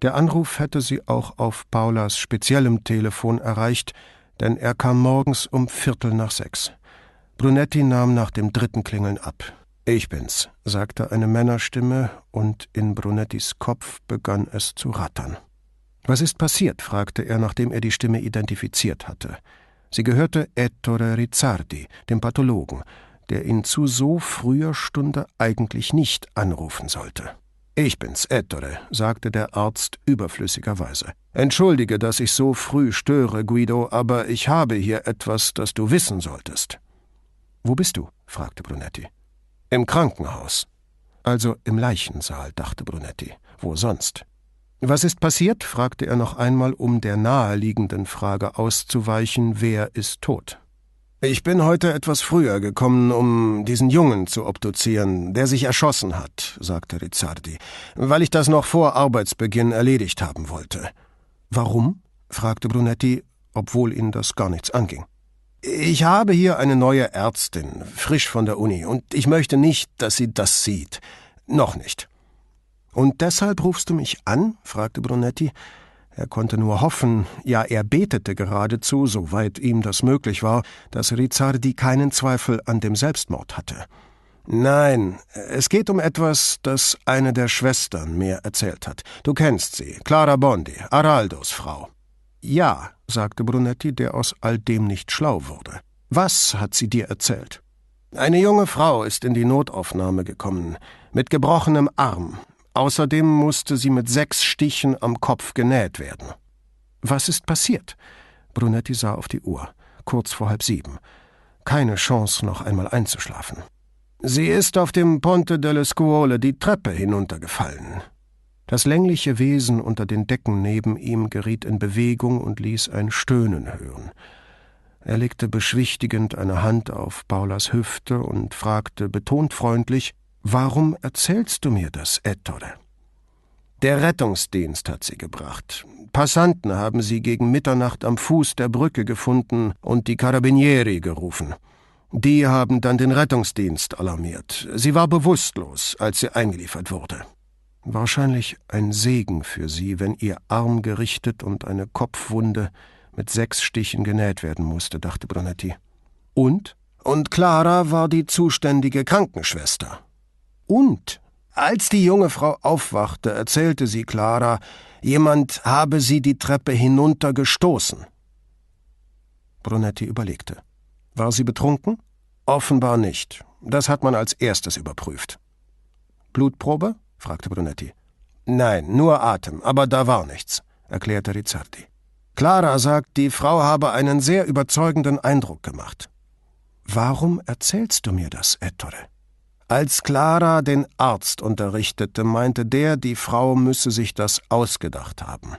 Der Anruf hätte sie auch auf Paulas speziellem Telefon erreicht, denn er kam morgens um Viertel nach sechs. Brunetti nahm nach dem dritten Klingeln ab. Ich bin's, sagte eine Männerstimme, und in Brunettis Kopf begann es zu rattern. Was ist passiert? fragte er, nachdem er die Stimme identifiziert hatte. Sie gehörte Ettore Rizzardi, dem Pathologen, der ihn zu so früher Stunde eigentlich nicht anrufen sollte. Ich bin's, Ettore, sagte der Arzt überflüssigerweise. Entschuldige, dass ich so früh störe, Guido, aber ich habe hier etwas, das du wissen solltest. Wo bist du? fragte Brunetti. Im Krankenhaus. Also im Leichensaal, dachte Brunetti. Wo sonst? Was ist passiert? fragte er noch einmal, um der naheliegenden Frage auszuweichen, wer ist tot? Ich bin heute etwas früher gekommen, um diesen Jungen zu obduzieren, der sich erschossen hat, sagte Rizzardi, weil ich das noch vor Arbeitsbeginn erledigt haben wollte. Warum? fragte Brunetti, obwohl ihn das gar nichts anging. Ich habe hier eine neue Ärztin, frisch von der Uni, und ich möchte nicht, dass sie das sieht. Noch nicht. Und deshalb rufst du mich an? fragte Brunetti. Er konnte nur hoffen, ja er betete geradezu, soweit ihm das möglich war, dass Rizzardi keinen Zweifel an dem Selbstmord hatte. Nein, es geht um etwas, das eine der Schwestern mir erzählt hat. Du kennst sie, Clara Bondi, Araldos Frau. Ja, sagte Brunetti, der aus all dem nicht schlau wurde. Was hat sie dir erzählt? Eine junge Frau ist in die Notaufnahme gekommen, mit gebrochenem Arm, Außerdem musste sie mit sechs Stichen am Kopf genäht werden. Was ist passiert? Brunetti sah auf die Uhr. Kurz vor halb sieben. Keine Chance, noch einmal einzuschlafen. Sie ist auf dem Ponte delle Scuole die Treppe hinuntergefallen. Das längliche Wesen unter den Decken neben ihm geriet in Bewegung und ließ ein Stöhnen hören. Er legte beschwichtigend eine Hand auf Paulas Hüfte und fragte betont freundlich Warum erzählst du mir das, Ettore? Der Rettungsdienst hat sie gebracht. Passanten haben sie gegen Mitternacht am Fuß der Brücke gefunden und die Carabinieri gerufen. Die haben dann den Rettungsdienst alarmiert. Sie war bewusstlos, als sie eingeliefert wurde. Wahrscheinlich ein Segen für sie, wenn ihr Arm gerichtet und eine Kopfwunde mit sechs Stichen genäht werden musste, dachte Brunetti. Und? Und Clara war die zuständige Krankenschwester. Und als die junge Frau aufwachte, erzählte sie Clara, jemand habe sie die Treppe hinuntergestoßen. Brunetti überlegte. War sie betrunken? Offenbar nicht. Das hat man als erstes überprüft. Blutprobe? fragte Brunetti. Nein, nur Atem, aber da war nichts, erklärte Rizzardi. Clara sagt, die Frau habe einen sehr überzeugenden Eindruck gemacht. Warum erzählst du mir das, Ettore? Als Clara den Arzt unterrichtete, meinte der, die Frau müsse sich das ausgedacht haben.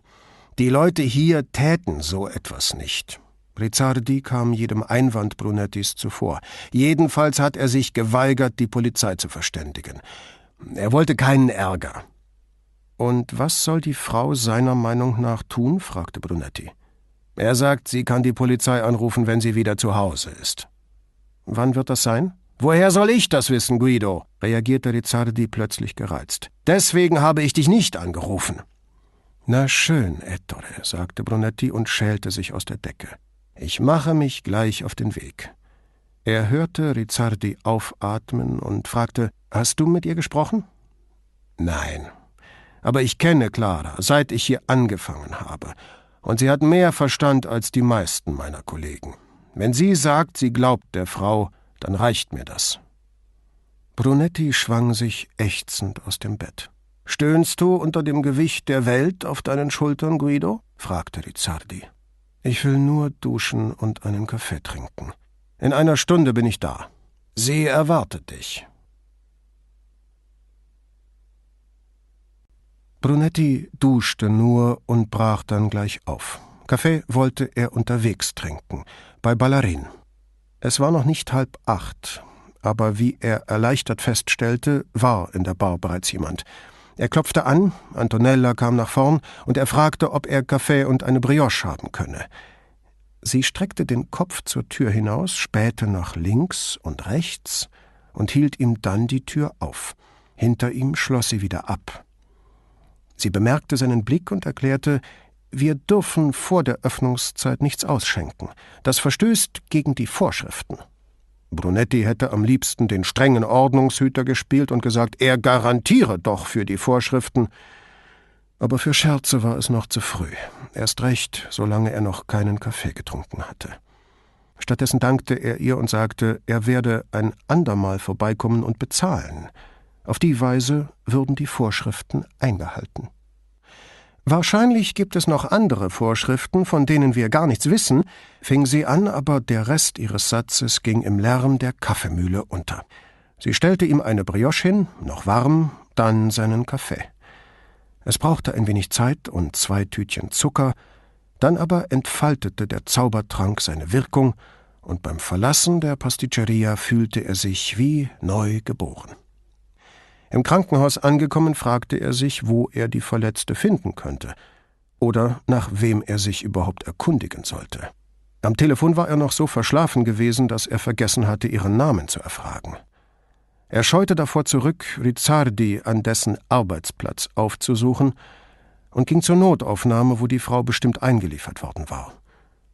Die Leute hier täten so etwas nicht. Rizzardi kam jedem Einwand Brunettis zuvor. Jedenfalls hat er sich geweigert, die Polizei zu verständigen. Er wollte keinen Ärger. Und was soll die Frau seiner Meinung nach tun? fragte Brunetti. Er sagt, sie kann die Polizei anrufen, wenn sie wieder zu Hause ist. Wann wird das sein? Woher soll ich das wissen, Guido? reagierte Rizzardi plötzlich gereizt. Deswegen habe ich dich nicht angerufen. Na schön, Ettore, sagte Brunetti und schälte sich aus der Decke. Ich mache mich gleich auf den Weg. Er hörte Rizzardi aufatmen und fragte: Hast du mit ihr gesprochen? Nein. Aber ich kenne Clara, seit ich hier angefangen habe. Und sie hat mehr Verstand als die meisten meiner Kollegen. Wenn sie sagt, sie glaubt der Frau, dann reicht mir das. Brunetti schwang sich ächzend aus dem Bett. Stöhnst du unter dem Gewicht der Welt auf deinen Schultern, Guido? fragte Rizzardi. Ich will nur duschen und einen Kaffee trinken. In einer Stunde bin ich da. Sie erwartet dich. Brunetti duschte nur und brach dann gleich auf. Kaffee wollte er unterwegs trinken, bei Ballerin. Es war noch nicht halb acht, aber wie er erleichtert feststellte, war in der Bar bereits jemand. Er klopfte an, Antonella kam nach vorn und er fragte, ob er Kaffee und eine Brioche haben könne. Sie streckte den Kopf zur Tür hinaus, spähte nach links und rechts und hielt ihm dann die Tür auf. Hinter ihm schloss sie wieder ab. Sie bemerkte seinen Blick und erklärte, wir dürfen vor der Öffnungszeit nichts ausschenken. Das verstößt gegen die Vorschriften. Brunetti hätte am liebsten den strengen Ordnungshüter gespielt und gesagt, er garantiere doch für die Vorschriften. Aber für Scherze war es noch zu früh. Erst recht, solange er noch keinen Kaffee getrunken hatte. Stattdessen dankte er ihr und sagte, er werde ein andermal vorbeikommen und bezahlen. Auf die Weise würden die Vorschriften eingehalten. Wahrscheinlich gibt es noch andere Vorschriften, von denen wir gar nichts wissen, fing sie an, aber der Rest ihres Satzes ging im Lärm der Kaffeemühle unter. Sie stellte ihm eine Brioche hin, noch warm, dann seinen Kaffee. Es brauchte ein wenig Zeit und zwei Tütchen Zucker, dann aber entfaltete der Zaubertrank seine Wirkung, und beim Verlassen der Pasticceria fühlte er sich wie neu geboren. Im Krankenhaus angekommen, fragte er sich, wo er die Verletzte finden könnte oder nach wem er sich überhaupt erkundigen sollte. Am Telefon war er noch so verschlafen gewesen, dass er vergessen hatte, ihren Namen zu erfragen. Er scheute davor zurück, Rizzardi an dessen Arbeitsplatz aufzusuchen und ging zur Notaufnahme, wo die Frau bestimmt eingeliefert worden war.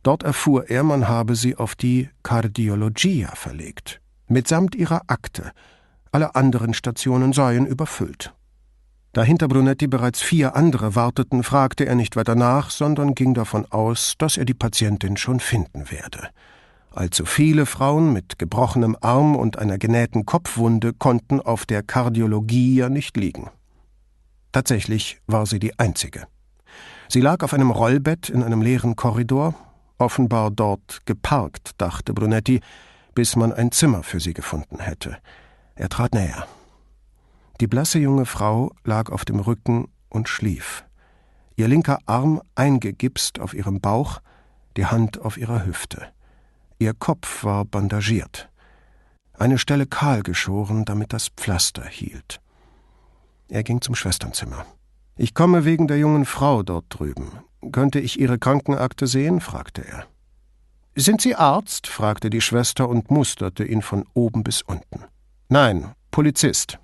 Dort erfuhr er, man habe sie auf die Kardiologia verlegt, mitsamt ihrer Akte, alle anderen Stationen seien überfüllt. Da hinter Brunetti bereits vier andere warteten, fragte er nicht weiter nach, sondern ging davon aus, dass er die Patientin schon finden werde. Allzu viele Frauen mit gebrochenem Arm und einer genähten Kopfwunde konnten auf der Kardiologie ja nicht liegen. Tatsächlich war sie die einzige. Sie lag auf einem Rollbett in einem leeren Korridor, offenbar dort geparkt, dachte Brunetti, bis man ein Zimmer für sie gefunden hätte. Er trat näher. Die blasse junge Frau lag auf dem Rücken und schlief. Ihr linker Arm eingegipst auf ihrem Bauch, die Hand auf ihrer Hüfte. Ihr Kopf war bandagiert. Eine Stelle kahl geschoren, damit das Pflaster hielt. Er ging zum Schwesternzimmer. Ich komme wegen der jungen Frau dort drüben. Könnte ich Ihre Krankenakte sehen? fragte er. Sind Sie Arzt? fragte die Schwester und musterte ihn von oben bis unten. Nein, Polizist.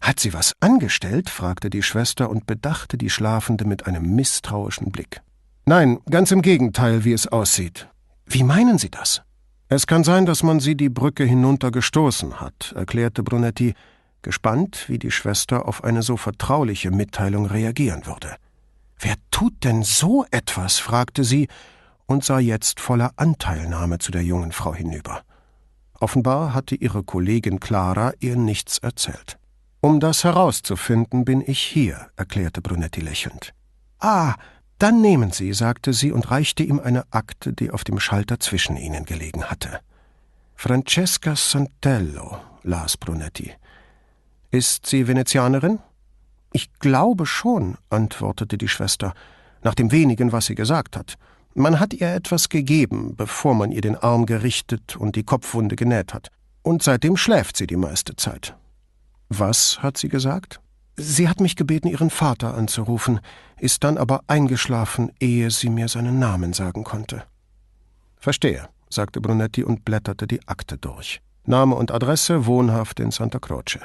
Hat sie was angestellt? fragte die Schwester und bedachte die Schlafende mit einem misstrauischen Blick. Nein, ganz im Gegenteil, wie es aussieht. Wie meinen Sie das? Es kann sein, dass man sie die Brücke hinuntergestoßen hat, erklärte Brunetti, gespannt, wie die Schwester auf eine so vertrauliche Mitteilung reagieren würde. Wer tut denn so etwas? fragte sie und sah jetzt voller Anteilnahme zu der jungen Frau hinüber. Offenbar hatte ihre Kollegin Clara ihr nichts erzählt. Um das herauszufinden, bin ich hier, erklärte Brunetti lächelnd. Ah, dann nehmen Sie, sagte sie und reichte ihm eine Akte, die auf dem Schalter zwischen ihnen gelegen hatte. Francesca Santello, las Brunetti. Ist sie Venezianerin? Ich glaube schon, antwortete die Schwester, nach dem wenigen, was sie gesagt hat. Man hat ihr etwas gegeben, bevor man ihr den Arm gerichtet und die Kopfwunde genäht hat. Und seitdem schläft sie die meiste Zeit. Was hat sie gesagt? Sie hat mich gebeten, ihren Vater anzurufen, ist dann aber eingeschlafen, ehe sie mir seinen Namen sagen konnte. Verstehe, sagte Brunetti und blätterte die Akte durch. Name und Adresse wohnhaft in Santa Croce.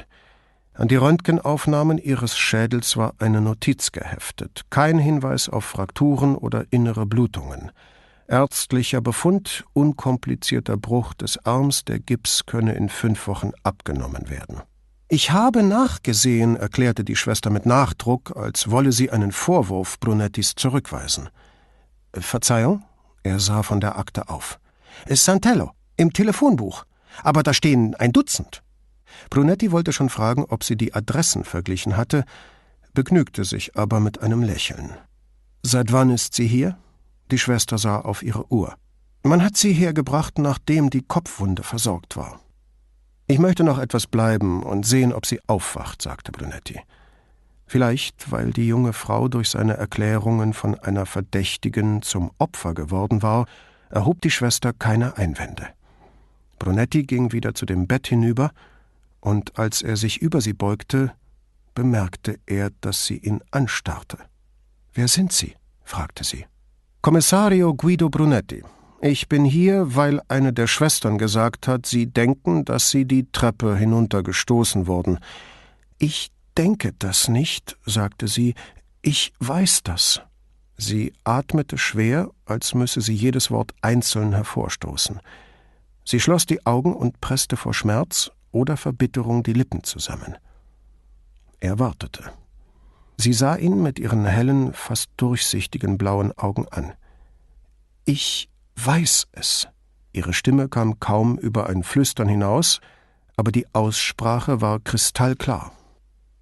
An die Röntgenaufnahmen ihres Schädels war eine Notiz geheftet, kein Hinweis auf Frakturen oder innere Blutungen. Ärztlicher Befund, unkomplizierter Bruch des Arms, der Gips könne in fünf Wochen abgenommen werden. Ich habe nachgesehen, erklärte die Schwester mit Nachdruck, als wolle sie einen Vorwurf Brunettis zurückweisen. Verzeihung? Er sah von der Akte auf. Santello, im Telefonbuch. Aber da stehen ein Dutzend. Brunetti wollte schon fragen, ob sie die Adressen verglichen hatte, begnügte sich aber mit einem Lächeln. Seit wann ist sie hier? Die Schwester sah auf ihre Uhr. Man hat sie hergebracht, nachdem die Kopfwunde versorgt war. Ich möchte noch etwas bleiben und sehen, ob sie aufwacht, sagte Brunetti. Vielleicht, weil die junge Frau durch seine Erklärungen von einer Verdächtigen zum Opfer geworden war, erhob die Schwester keine Einwände. Brunetti ging wieder zu dem Bett hinüber, und als er sich über sie beugte, bemerkte er, dass sie ihn anstarrte. Wer sind Sie? fragte sie. Kommissario Guido Brunetti. Ich bin hier, weil eine der Schwestern gesagt hat, Sie denken, dass Sie die Treppe hinuntergestoßen wurden. Ich denke das nicht, sagte sie, ich weiß das. Sie atmete schwer, als müsse sie jedes Wort einzeln hervorstoßen. Sie schloss die Augen und presste vor Schmerz oder Verbitterung die Lippen zusammen. Er wartete. Sie sah ihn mit ihren hellen, fast durchsichtigen blauen Augen an. Ich weiß es. Ihre Stimme kam kaum über ein Flüstern hinaus, aber die Aussprache war kristallklar.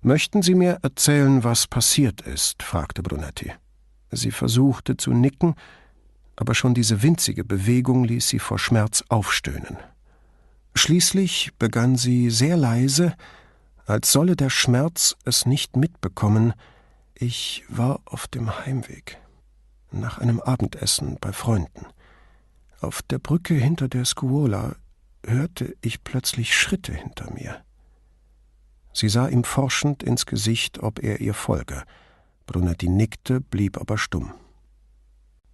Möchten Sie mir erzählen, was passiert ist? fragte Brunetti. Sie versuchte zu nicken, aber schon diese winzige Bewegung ließ sie vor Schmerz aufstöhnen. Schließlich begann sie sehr leise, als solle der Schmerz es nicht mitbekommen, ich war auf dem Heimweg, nach einem Abendessen bei Freunden. Auf der Brücke hinter der Scuola hörte ich plötzlich Schritte hinter mir. Sie sah ihm forschend ins Gesicht, ob er ihr folge. Brunetti nickte, blieb aber stumm.